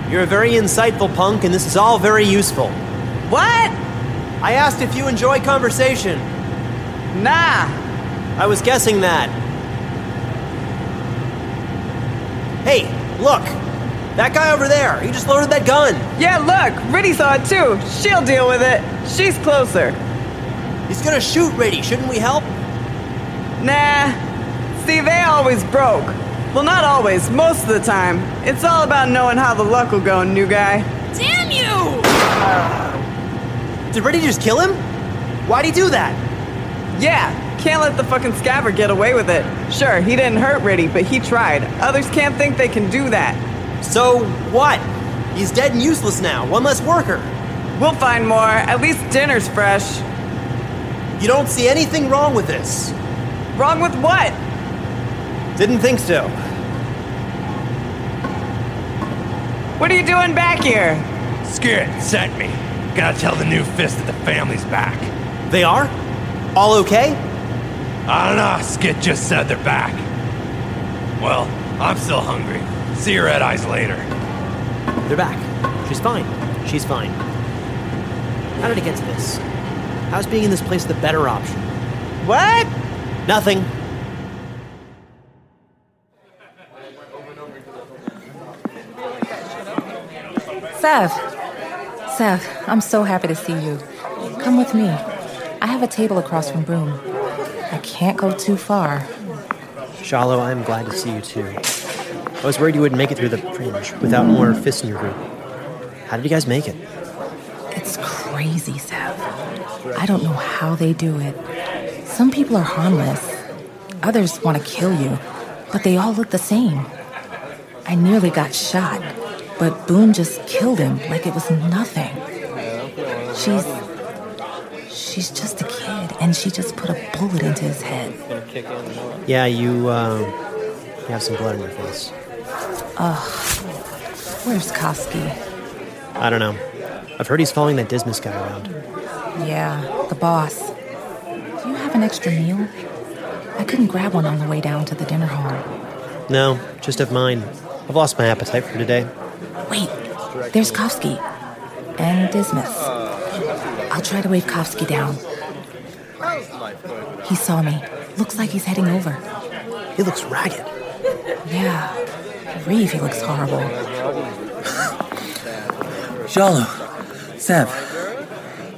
You're a very insightful punk, and this is all very useful. What? I asked if you enjoy conversation. Nah. I was guessing that. Hey, look! That guy over there, he just loaded that gun. Yeah, look, Riddy saw it too. She'll deal with it. She's closer. He's gonna shoot Riddy, shouldn't we help? Nah. See, they always broke. Well, not always, most of the time. It's all about knowing how the luck will go, new guy. Damn you! Did Riddy just kill him? Why'd he do that? Yeah, can't let the fucking scabber get away with it. Sure, he didn't hurt Riddy, but he tried. Others can't think they can do that. So what? He's dead and useless now. One less worker. We'll find more. At least dinner's fresh. You don't see anything wrong with this? Wrong with what? Didn't think so. What are you doing back here? Skit sent me. Gotta tell the new fist that the family's back. They are? All okay? I don't know. Skit just said they're back. Well, I'm still hungry. See your red eyes later. They're back. She's fine. She's fine. How did it get to this? How's being in this place the better option? What? Nothing. Sev. Sev, I'm so happy to see you. Come with me. I have a table across from Boom. I can't go too far. Jalo, I'm glad to see you too. I was worried you wouldn't make it through the fringe without more fists in your group. How did you guys make it? It's crazy, Sev. I don't know how they do it. Some people are harmless, others want to kill you, but they all look the same. I nearly got shot, but Boom just killed him like it was nothing. She's. She's just a kid, and she just put a bullet into his head. Yeah, you, uh, you have some blood on your face. Ugh. Where's Kofsky? I don't know. I've heard he's following that Dismas guy around. Yeah, the boss. Do you have an extra meal? I couldn't grab one on the way down to the dinner hall. No, just have mine. I've lost my appetite for today. Wait, there's Kofsky. And Dismas. I'll try to wave Kofsky down. He saw me. Looks like he's heading over. He looks ragged. Yeah. Reeve, he looks horrible. Jalo. Sev.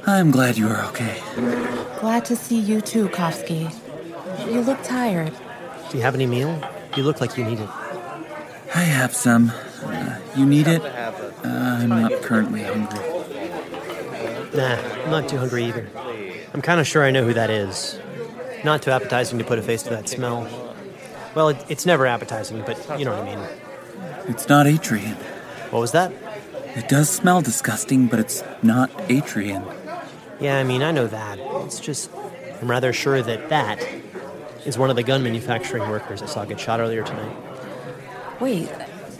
I'm glad you are okay. Glad to see you too, Kofsky. You look tired. Do you have any meal? You look like you need it. I have some. Uh, you need it? Uh, I'm not currently hungry. Nah, I'm not too hungry either. I'm kind of sure I know who that is. Not too appetizing to put a face to that smell. Well, it, it's never appetizing, but you know what I mean. It's not Atrian. What was that? It does smell disgusting, but it's not Atrian. Yeah, I mean, I know that. It's just, I'm rather sure that that is one of the gun manufacturing workers I saw get shot earlier tonight. Wait,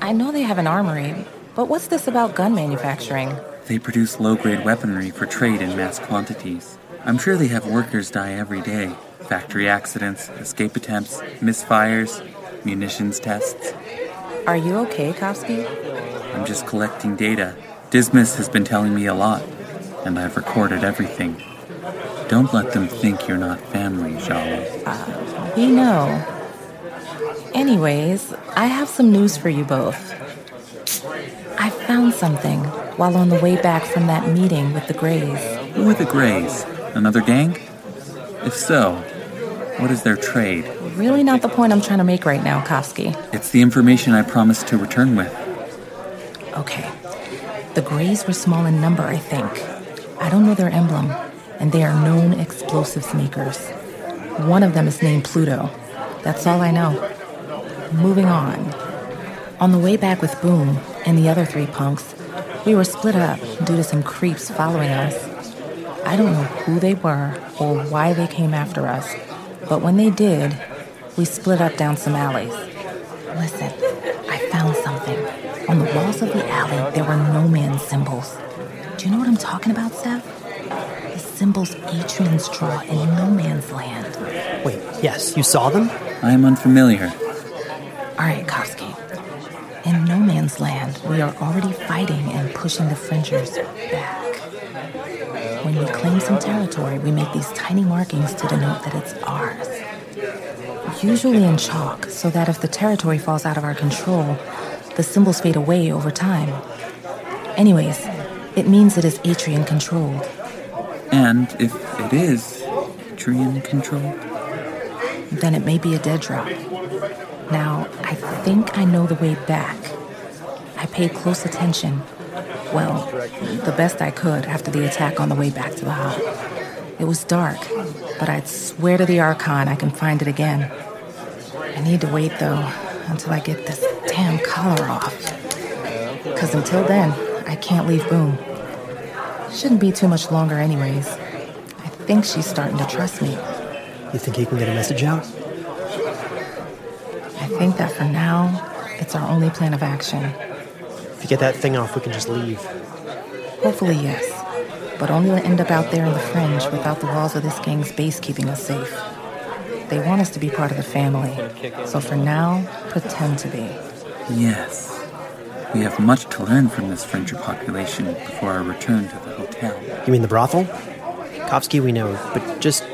I know they have an armory, but what's this about gun manufacturing? They produce low grade weaponry for trade in mass quantities. I'm sure they have workers die every day factory accidents, escape attempts, misfires, munitions tests. Are you okay, Kofsky? I'm just collecting data. Dismas has been telling me a lot, and I've recorded everything. Don't let them think you're not family, Jalo. Uh, we know. Anyways, I have some news for you both. I found something while on the way back from that meeting with the Greys. Who are the Greys? Another gang? If so, what is their trade? Really not the point I'm trying to make right now, Kofsky. It's the information I promised to return with. Okay. The Greys were small in number, I think. I don't know their emblem, and they are known explosives makers. One of them is named Pluto. That's all I know. Moving on. On the way back with Boom and the other three punks, we were split up due to some creeps following us. I don't know who they were or why they came after us, but when they did, we split up down some alleys. Listen, I found something. On the walls of the alley, there were no man's symbols. Do you know what I'm talking about, Sev? The symbols Atrians draw in no man's land. Wait, yes, you saw them? I am unfamiliar. All right, Kofsky. In no man's land, we are already fighting and pushing the fringers back. When we claim some territory, we make these tiny markings to denote that it's ours. Usually in chalk, so that if the territory falls out of our control, the symbols fade away over time. Anyways, it means it is Atrian controlled. And if it is Atrian controlled, then it may be a dead drop. Now, I think I know the way back. I paid close attention. Well, the best I could after the attack on the way back to the hub. It was dark, but I'd swear to the Archon I can find it again. I need to wait, though, until I get this damn collar off. Because until then, I can't leave Boom. Shouldn't be too much longer, anyways. I think she's starting to trust me. You think he can get a message out? I think that for now, it's our only plan of action. If you get that thing off, we can just leave. Hopefully, yes. but only to end up out there in the fringe without the walls of this gang's base keeping us safe. They want us to be part of the family, so for now, pretend to be. Yes. We have much to learn from this Fringer population before our return to the hotel. You mean the brothel? Kofsky we know, but just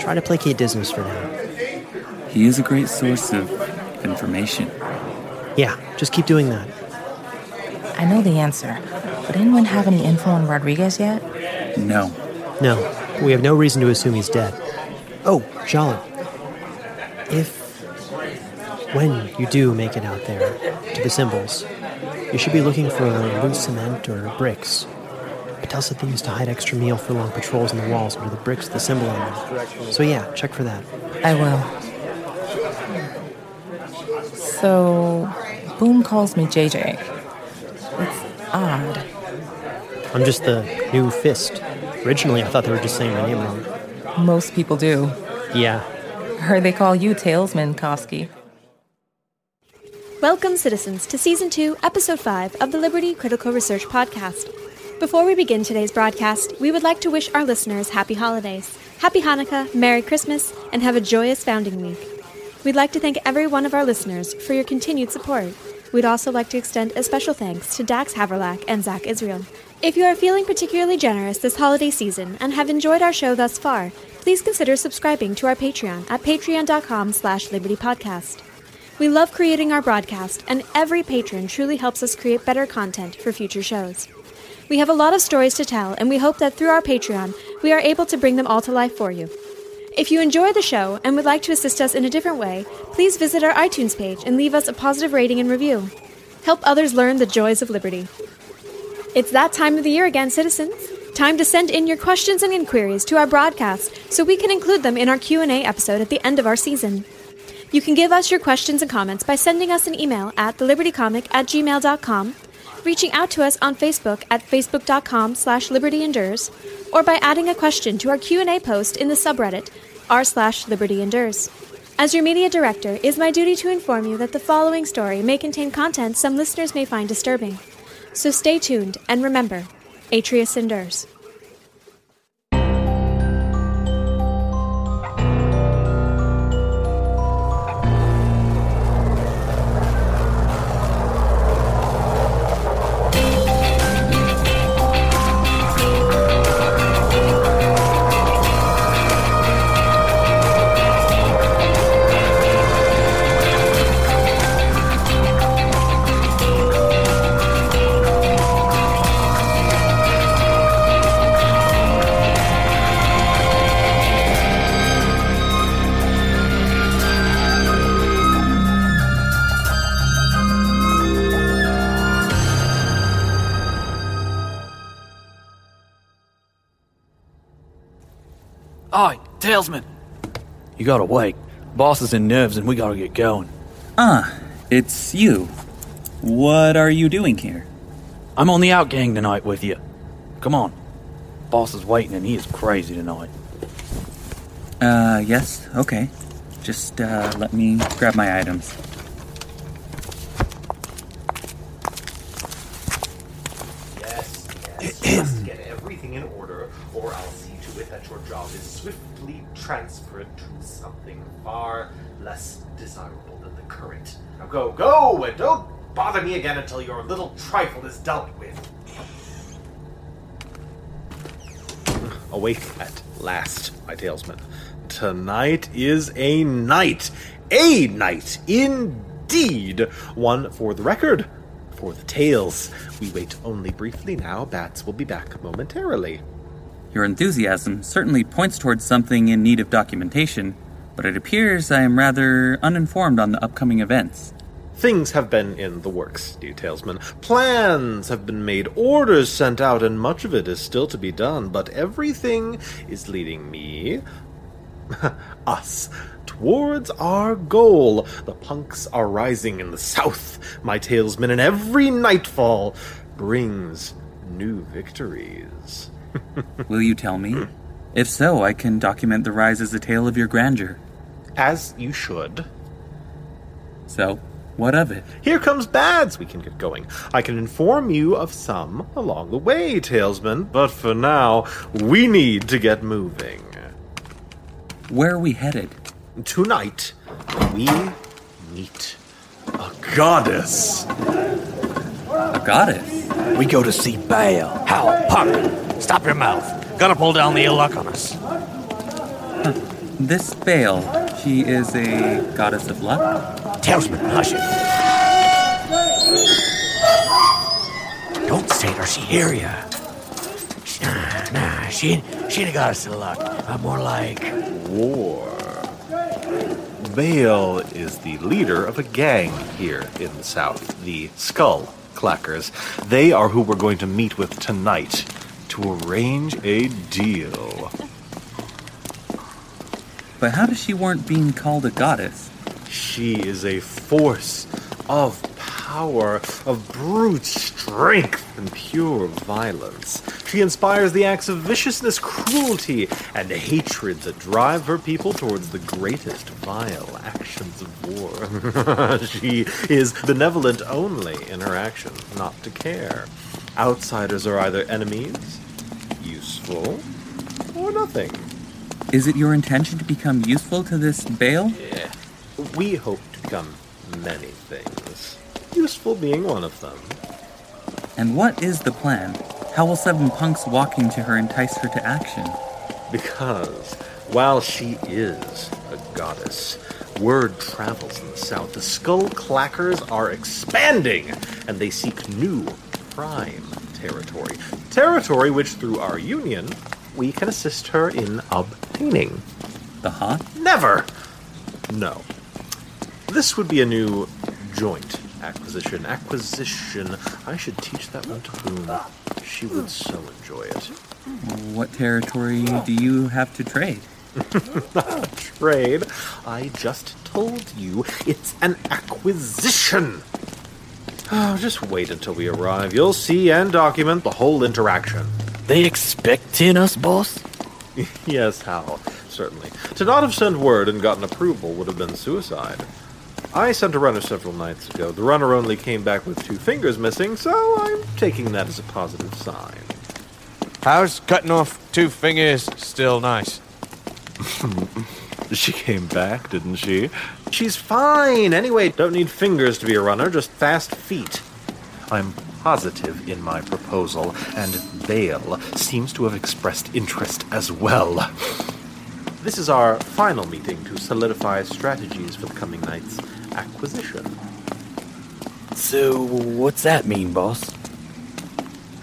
try to placate Dismas for now. He is a great source of information. Yeah, just keep doing that. I know the answer, but anyone have any info on Rodriguez yet? No. No, we have no reason to assume he's dead. Oh, Jalin. If, when you do make it out there to the symbols, you should be looking for loose cement or bricks. Patel said they used to hide extra meal for long patrols in the walls under the bricks with the symbol on them. So yeah, check for that. I will. So, Boom calls me JJ. It's odd. I'm just the new fist. Originally, I thought they were just saying my name wrong. Most people do. Yeah. Heard they call you Talesman, Kofsky. Welcome, citizens, to Season 2, Episode 5 of the Liberty Critical Research Podcast. Before we begin today's broadcast, we would like to wish our listeners happy holidays, happy Hanukkah, Merry Christmas, and have a joyous founding week. We'd like to thank every one of our listeners for your continued support. We'd also like to extend a special thanks to Dax Haverlack and Zach Israel. If you are feeling particularly generous this holiday season and have enjoyed our show thus far, please consider subscribing to our Patreon at patreon.com slash libertypodcast. We love creating our broadcast, and every patron truly helps us create better content for future shows. We have a lot of stories to tell, and we hope that through our Patreon, we are able to bring them all to life for you. If you enjoy the show and would like to assist us in a different way, please visit our iTunes page and leave us a positive rating and review. Help others learn the joys of liberty. It's that time of the year again, citizens. Time to send in your questions and inquiries to our broadcast so we can include them in our Q&A episode at the end of our season. You can give us your questions and comments by sending us an email at thelibertycomic at gmail.com, reaching out to us on Facebook at facebook.com slash libertyendures, or by adding a question to our Q&A post in the subreddit r slash libertyendures. As your media director, it is my duty to inform you that the following story may contain content some listeners may find disturbing. So stay tuned and remember, Atreus endures. Oi, Talesman! You gotta wait. Boss is in nerves and we gotta get going. Ah, it's you. What are you doing here? I'm on the outgang tonight with you. Come on. Boss is waiting and he is crazy tonight. Uh, yes, okay. Just, uh, let me grab my items. Yes, yes. you must get everything in order, or I'll see to it that your job is swiftly transferred to something far less desirable than the current. Now go, go, and don't bother me again until your little trifle is dealt with. Awake at last, my talesman. Tonight is a night. A night, indeed. One for the record, for the tales. We wait only briefly now. Bats will be back momentarily. Your enthusiasm certainly points towards something in need of documentation, but it appears I am rather uninformed on the upcoming events. Things have been in the works, dear talesman. Plans have been made, orders sent out, and much of it is still to be done, but everything is leading me, us, towards our goal. The punks are rising in the south, my talesman, and every nightfall brings new victories. Will you tell me? If so, I can document the rise as a tale of your grandeur. As you should. So, What of it? Here comes Bads. We can get going. I can inform you of some along the way, Talesman, but for now, we need to get moving. Where are we headed? Tonight, we meet a goddess. A goddess? We go to see Bale. How, punk? Stop your mouth. Gonna pull down the ill luck on us. This Bale, she is a goddess of luck? Talesman, hush it. Don't say it or she hear ya. Nah, nah, she ain't, she a goddess of luck. Uh, more like war. Bale is the leader of a gang here in the south, the Skull Clackers. They are who we're going to meet with tonight to arrange a deal. But how does she warrant being called a goddess? She is a force of power, of brute strength, and pure violence. She inspires the acts of viciousness, cruelty, and hatred that drive her people towards the greatest vile actions of war. she is benevolent only in her action, not to care. Outsiders are either enemies, useful, or nothing. Is it your intention to become useful to this Bale? Yeah. We hope to become many things, useful being one of them. And what is the plan? How will seven punks walking to her entice her to action? Because while she is a goddess, word travels in the south. The skull clackers are expanding, and they seek new prime territory. Territory which, through our union, we can assist her in obtaining. The Hawk? Never! No. This would be a new joint acquisition. Acquisition. I should teach that one to Boom. She would so enjoy it. What territory do you have to trade? Not trade. I just told you it's an acquisition. Oh, just wait until we arrive. You'll see and document the whole interaction. They expecting us, boss? yes, Hal, certainly. To not have sent word and gotten approval would have been suicide. I sent a runner several nights ago. The runner only came back with two fingers missing, so I'm taking that as a positive sign. How's cutting off two fingers still nice? she came back, didn't she? She's fine. Anyway, don't need fingers to be a runner, just fast feet. I'm positive in my proposal, and Bale seems to have expressed interest as well. This is our final meeting to solidify strategies for the coming night's acquisition. So, what's that mean, boss?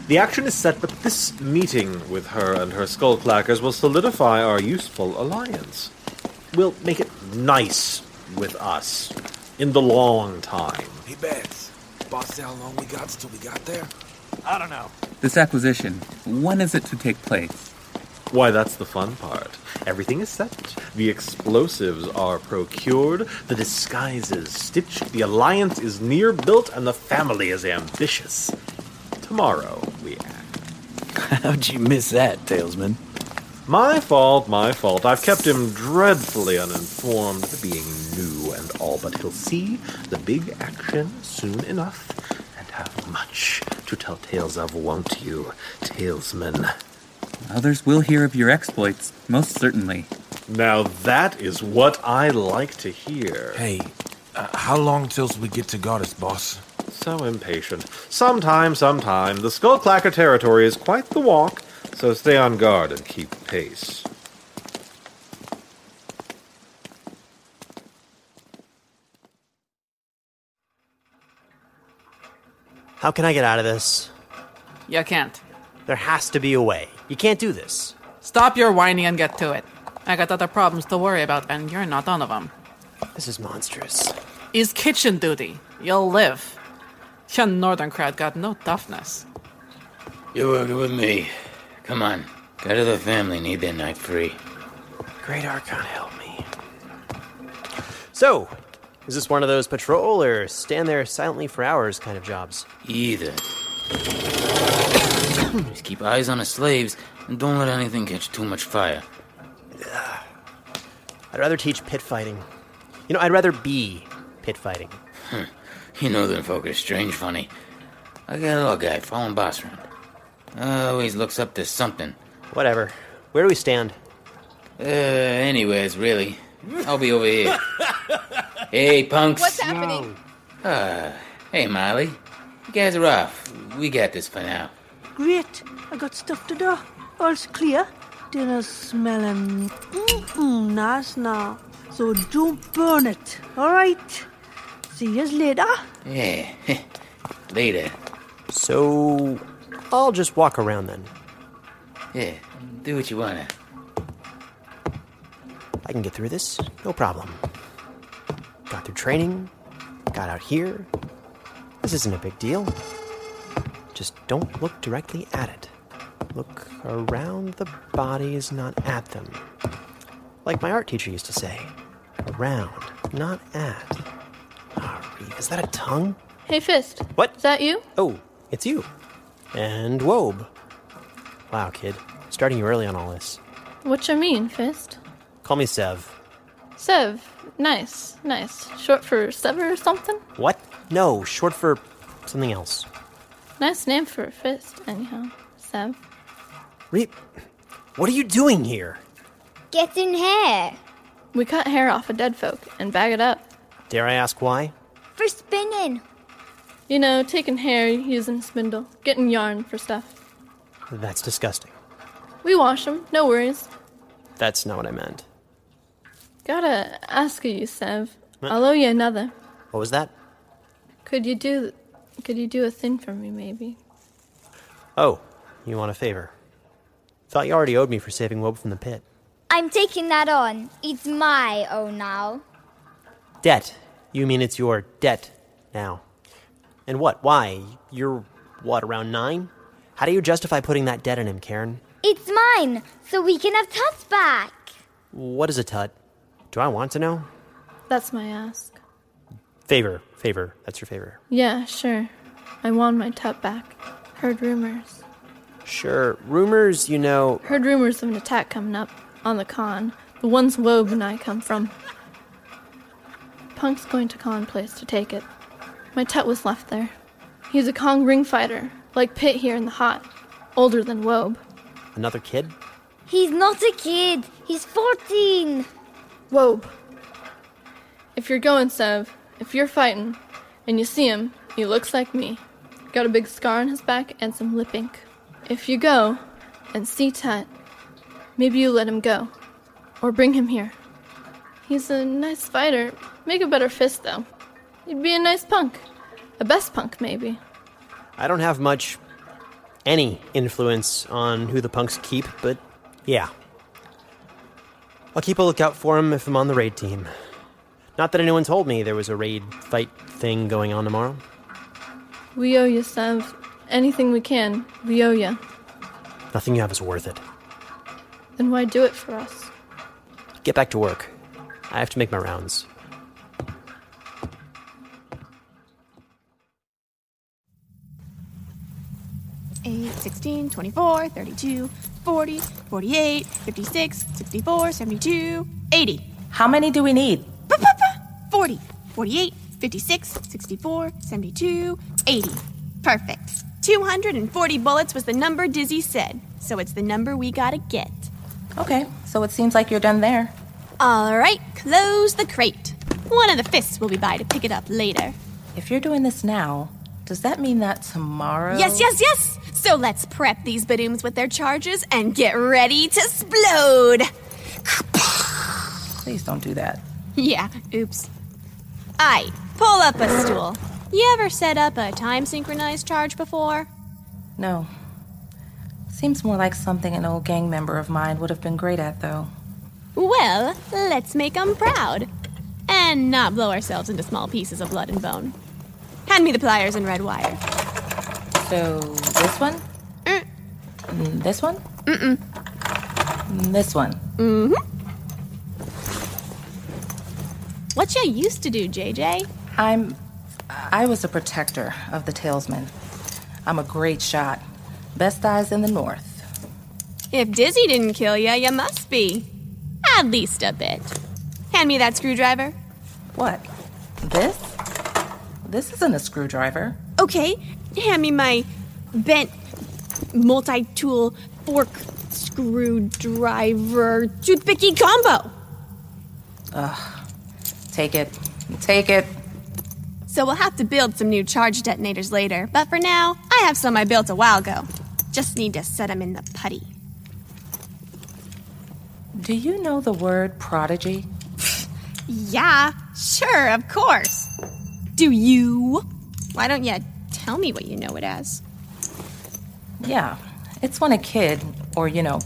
The action is set, but this meeting with her and her skullclackers will solidify our useful alliance. We'll make it nice with us in the long time. He bets. Boss, say how long we got till we got there? I don't know. This acquisition, when is it to take place? Why, that's the fun part. Everything is set. The explosives are procured, the disguises stitched, the alliance is near built, and the family is ambitious. Tomorrow we act. How'd you miss that, Talesman? My fault, my fault. I've kept him dreadfully uninformed, being new and all, but he'll see the big action soon enough and have much to tell tales of, won't you, talesman? Others will hear of your exploits, most certainly. Now that is what I like to hear. Hey, uh, how long till we get to Goddess, boss? So impatient. Sometime, sometime. The Skullclacker territory is quite the walk, so stay on guard and keep pace. How can I get out of this? You can't. There has to be a way. You can't do this. Stop your whining and get to it. I got other problems to worry about, and you're not one of them. This is monstrous. Is kitchen duty. You'll live. Your northern crowd got no toughness. You're working with me. Come on. Got the family need their night free. Great Archon, help me. So, is this one of those patrol or stand there silently for hours kind of jobs? Either. Just keep eyes on the slaves and don't let anything catch too much fire. I'd rather teach pit fighting. You know, I'd rather be pit fighting. You know northern folk are strange funny. I got a little guy following boss around. Always looks up to something. Whatever. Where do we stand? Uh, anyways, really. I'll be over here. hey, punks. What's happening? Uh, hey, Molly. You guys are off. We got this for now. Great. I got stuff to do. All's clear. Dinner's smelling mm-mm, nice now. So don't burn it. All right. See yous later. Yeah. Later. So, I'll just walk around then. Yeah, do what you wanna. I can get through this, no problem. Got through training, got out here. This isn't a big deal. Just don't look directly at it. Look around the bodies, not at them. Like my art teacher used to say around, not at. Ah, Reed, is that a tongue? Hey, Fist. What? Is that you? Oh, it's you. And Wobe. Wow, kid. Starting you early on all this. What you mean, Fist? Call me Sev. Sev. Nice, nice. Short for Sever or something? What? No, short for something else. Nice name for a fist, anyhow. Sev. Reed, what are you doing here? Getting hair. We cut hair off of dead folk and bag it up. Dare I ask why? For spinning. You know, taking hair, using spindle, getting yarn for stuff. That's disgusting. We wash them, no worries. That's not what I meant. Gotta ask you, Sev. What? I'll owe you another. What was that? Could you do, could you do a thing for me, maybe? Oh, you want a favor. Thought you already owed me for saving Wobe from the pit. I'm taking that on. It's my own now. Debt. You mean it's your debt now. And what? Why? You're, what, around nine? How do you justify putting that debt on him, Karen? It's mine, so we can have Tuts back. What is a tut? Do I want to know? That's my ask. Favor, favor. That's your favor. Yeah, sure. I want my tut back. Heard rumors. Sure. Rumors, you know. Heard rumors of an attack coming up on the Khan. The ones Wobe and I come from. Punk's going to Khan Place to take it. My tut was left there. He's a Khan ring fighter, like Pitt here in the hot. Older than Wobe. Another kid? He's not a kid. He's 14. Wobe. If you're going, Sev, if you're fighting, and you see him, he looks like me. Got a big scar on his back and some lip ink. If you go and see Tut, maybe you let him go. Or bring him here. He's a nice fighter. Make a better fist, though. He'd be a nice punk. A best punk, maybe. I don't have much, any influence on who the punks keep, but yeah. I'll keep a lookout for him if I'm on the raid team. Not that anyone told me there was a raid fight thing going on tomorrow. We owe you, Sev. Anything we can, we owe you. Nothing you have is worth it. Then why do it for us? Get back to work. I have to make my rounds. Eight, 16, 24, 32, 40, 48, 56, 64, 72, 80. How many do we need? 40, 48, 56, 64, 72, 80. Perfect. 240 bullets was the number Dizzy said, so it's the number we gotta get. Okay, so it seems like you're done there. All right, close the crate. One of the fists will be by to pick it up later. If you're doing this now, does that mean that tomorrow? Yes, yes, yes! So let's prep these badooms with their charges and get ready to explode! Please don't do that. Yeah, oops. Aye, pull up a stool. You ever set up a time synchronized charge before? No. Seems more like something an old gang member of mine would have been great at, though. Well, let's make 'em proud. And not blow ourselves into small pieces of blood and bone. Hand me the pliers and red wire. So, this one? Mm, This one? Mm-mm. Mm, This one? Mm-hmm. What you used to do, JJ? I'm. I was a protector of the Talesmen. I'm a great shot. Best eyes in the north. If Dizzy didn't kill ya, you must be. At least a bit. Hand me that screwdriver. What? This? This isn't a screwdriver. Okay, hand me my bent multi tool fork screwdriver toothpicky combo. Ugh. Take it. Take it. So we'll have to build some new charge detonators later, but for now, I have some I built a while ago. Just need to set them in the putty. Do you know the word prodigy? Yeah, sure, of course. Do you? Why don't you tell me what you know it as? Yeah. It's when a kid, or, you know,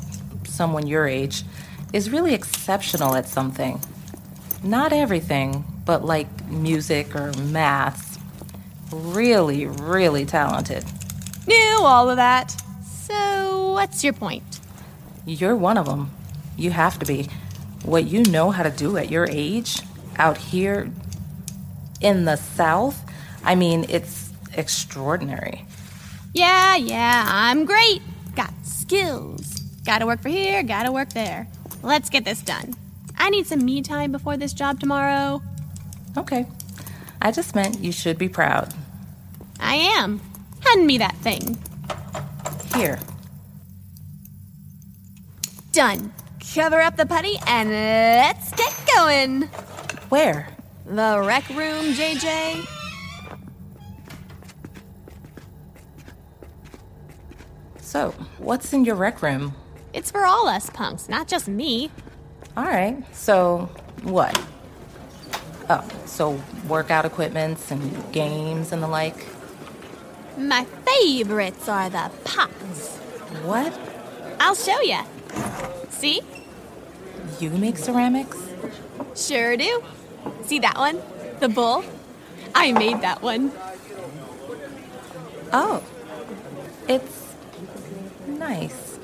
someone your age, is really exceptional at something. Not everything, but like music or math. Really, really talented. Knew all of that. So, what's your point? You're one of them. You have to be. What you know how to do at your age, out here in the South, I mean, it's extraordinary. Yeah, yeah, I'm great. Got skills. Gotta work for here, gotta work there. Let's get this done. I need some me time before this job tomorrow. Okay. I just meant you should be proud. I am. Hand me that thing. Here. Done. Cover up the putty and let's get going. Where? The rec room, JJ. So, what's in your rec room? It's for all us punks, not just me. All right. So, what? Oh, so workout equipments and games and the like. My favorites are the pots. What? I'll show you. See? You make ceramics? Sure do. See that one? The bull? I made that one. Oh. It's nice.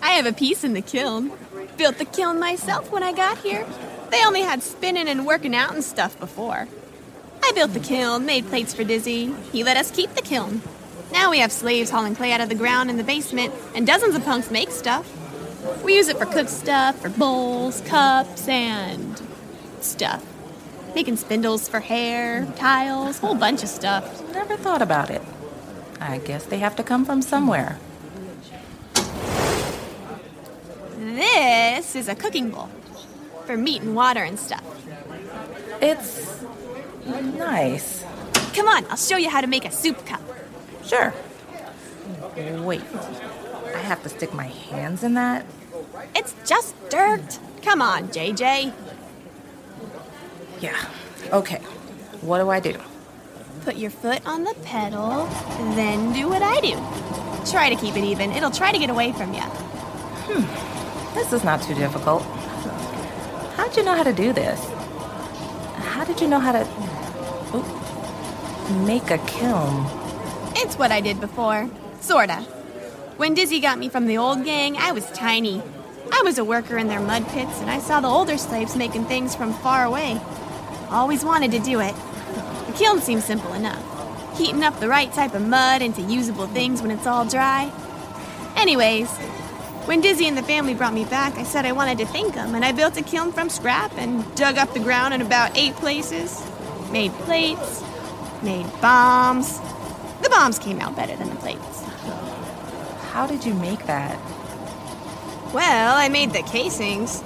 I have a piece in the kiln. Built the kiln myself when I got here. They only had spinning and working out and stuff before. I built the kiln, made plates for Dizzy. He let us keep the kiln. Now we have slaves hauling clay out of the ground in the basement, and dozens of punks make stuff. We use it for cooked stuff, for bowls, cups, and stuff. Making spindles for hair, tiles, whole bunch of stuff. Never thought about it. I guess they have to come from somewhere. This is a cooking bowl for meat and water and stuff. It's nice. Come on, I'll show you how to make a soup cup. Sure. Wait. I have to stick my hands in that? It's just dirt. Come on, JJ. Yeah. Okay. What do I do? Put your foot on the pedal, then do what I do. Try to keep it even. It'll try to get away from you. Hmm. This is not too difficult. How'd you know how to do this? How did you know how to make a kiln? It's what I did before. Sorta. When Dizzy got me from the old gang, I was tiny. I was a worker in their mud pits, and I saw the older slaves making things from far away. Always wanted to do it. The kiln seems simple enough. Heating up the right type of mud into usable things when it's all dry. Anyways, when Dizzy and the family brought me back, I said I wanted to thank them, and I built a kiln from scrap and dug up the ground in about eight places. Made plates, made bombs. The bombs came out better than the plates. How did you make that? Well, I made the casings.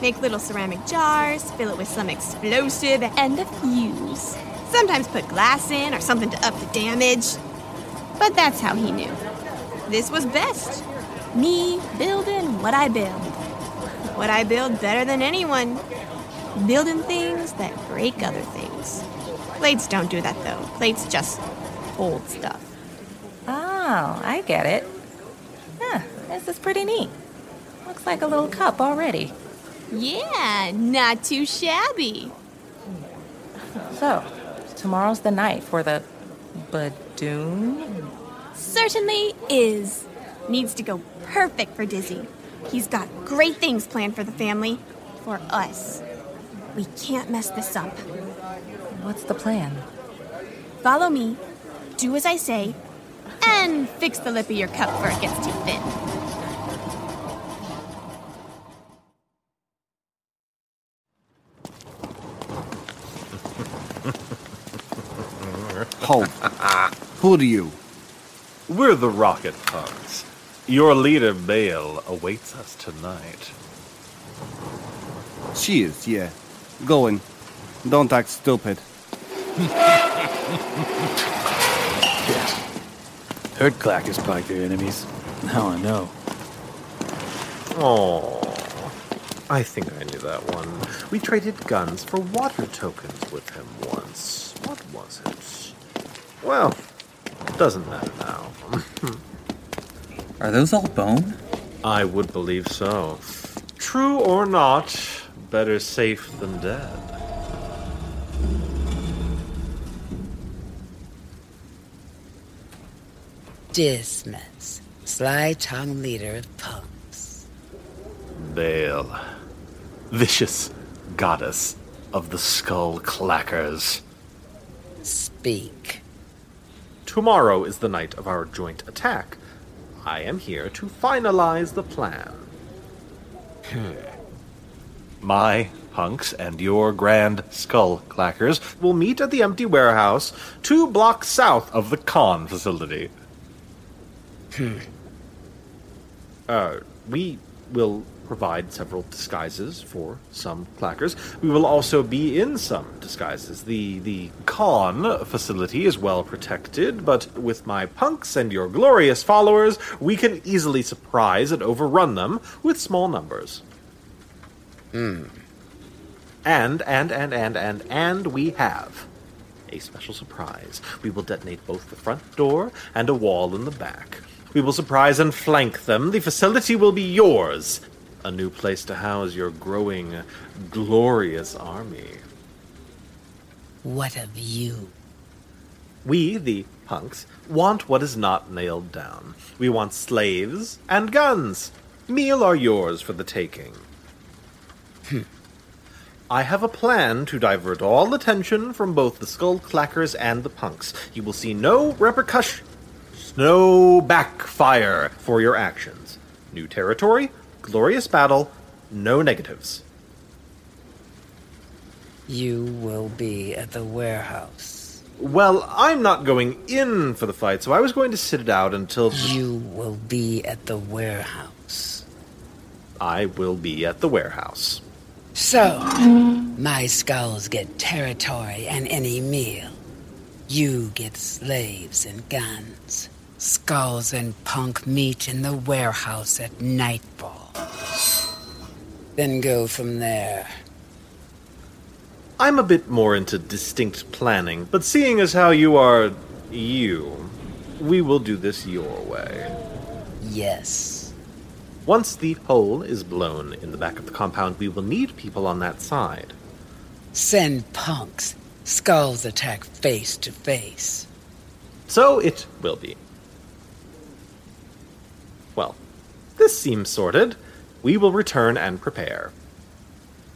Make little ceramic jars, fill it with some explosive, and a fuse. Sometimes put glass in or something to up the damage. But that's how he knew. This was best. Me building what I build. What I build better than anyone. Building things that break other things. Plates don't do that though. Plates just hold stuff. Oh, I get it. Yeah, this is pretty neat. Looks like a little cup already. Yeah, not too shabby. So, tomorrow's the night for the Badoom? Certainly is. Needs to go perfect for Dizzy. He's got great things planned for the family. For us. We can't mess this up. What's the plan? Follow me, do as I say, and fix the lip of your cup before it gets too thin. Hold. Who are you? We're the Rocket Punks. Your leader, Bale, awaits us tonight. She is, yeah. Going. Don't act stupid. Heard Clack clackers pike their enemies. Now I know. Oh, I think I knew that one. We traded guns for water tokens with him once. What was it? Well, doesn't matter now. Are those all bone? I would believe so. True or not, better safe than dead. Dismas, sly tongue leader of punks. Bale. Vicious goddess of the skull clackers. Speak. Tomorrow is the night of our joint attack. I am here to finalize the plan. My punks and your grand skull clackers will meet at the empty warehouse two blocks south of the Khan facility. Hmm. Uh, we will provide several disguises for some clackers. We will also be in some disguises. The the Khan facility is well protected, but with my punks and your glorious followers, we can easily surprise and overrun them with small numbers. Hmm. And and and and and and we have a special surprise. We will detonate both the front door and a wall in the back. We will surprise and flank them. The facility will be yours. A new place to house your growing, glorious army. What of you? We, the punks, want what is not nailed down. We want slaves and guns. Meal are yours for the taking. Hmm. I have a plan to divert all attention from both the skull clackers and the punks. You will see no repercussion, no backfire for your actions. New territory, glorious battle, no negatives. You will be at the warehouse. Well, I'm not going in for the fight, so I was going to sit it out until. You will be at the warehouse. I will be at the warehouse. So, my skulls get territory and any meal. You get slaves and guns. Skulls and Punk meet in the warehouse at nightfall. Then go from there. I'm a bit more into distinct planning, but seeing as how you are you, we will do this your way. Yes. Once the hole is blown in the back of the compound, we will need people on that side. Send punks. Skulls attack face to face. So it will be. Well, this seems sorted. We will return and prepare.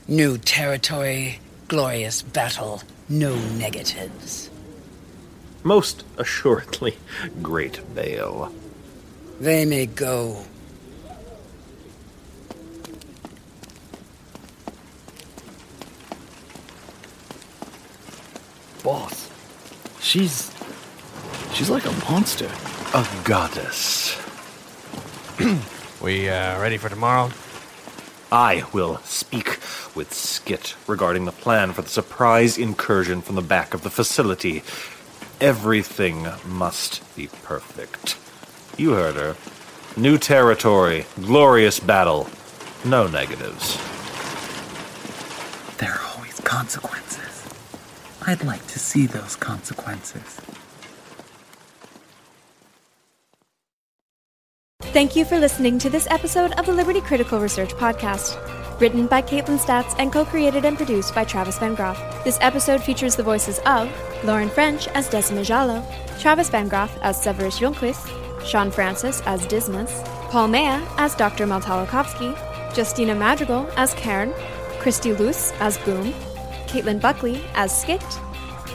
New territory, glorious battle, no negatives. Most assuredly, Great Bale. They may go. Boss, she's. she's like a monster. A goddess. we uh, ready for tomorrow? I will speak with Skit regarding the plan for the surprise incursion from the back of the facility. Everything must be perfect. You heard her. New territory, glorious battle, no negatives. There are always consequences. I'd like to see those consequences. Thank you for listening to this episode of the Liberty Critical Research Podcast. Written by Caitlin Stats and co created and produced by Travis Vengroff. This episode features the voices of Lauren French as Decima Jalo, Travis Vengroff as Severus Jonquist, Sean Francis as Dismas, Paul Maya as Dr. Maltalokovsky, Justina Madrigal as Karen, Christy Luce as Boom, Caitlin Buckley as Skit,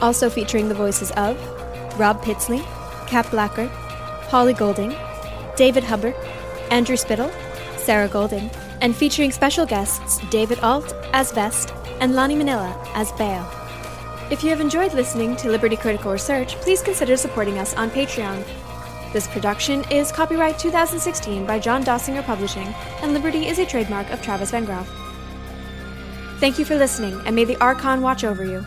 also featuring the voices of Rob Pitsley, Cap Blackard, Holly Golding, David Hubbard, Andrew Spittle, Sarah Golden, and featuring special guests David Alt as Vest and Lonnie Manila as Bale. If you have enjoyed listening to Liberty Critical Research, please consider supporting us on Patreon. This production is copyright 2016 by John Dossinger Publishing, and Liberty is a trademark of Travis Vengroff. Thank you for listening, and may the Archon watch over you.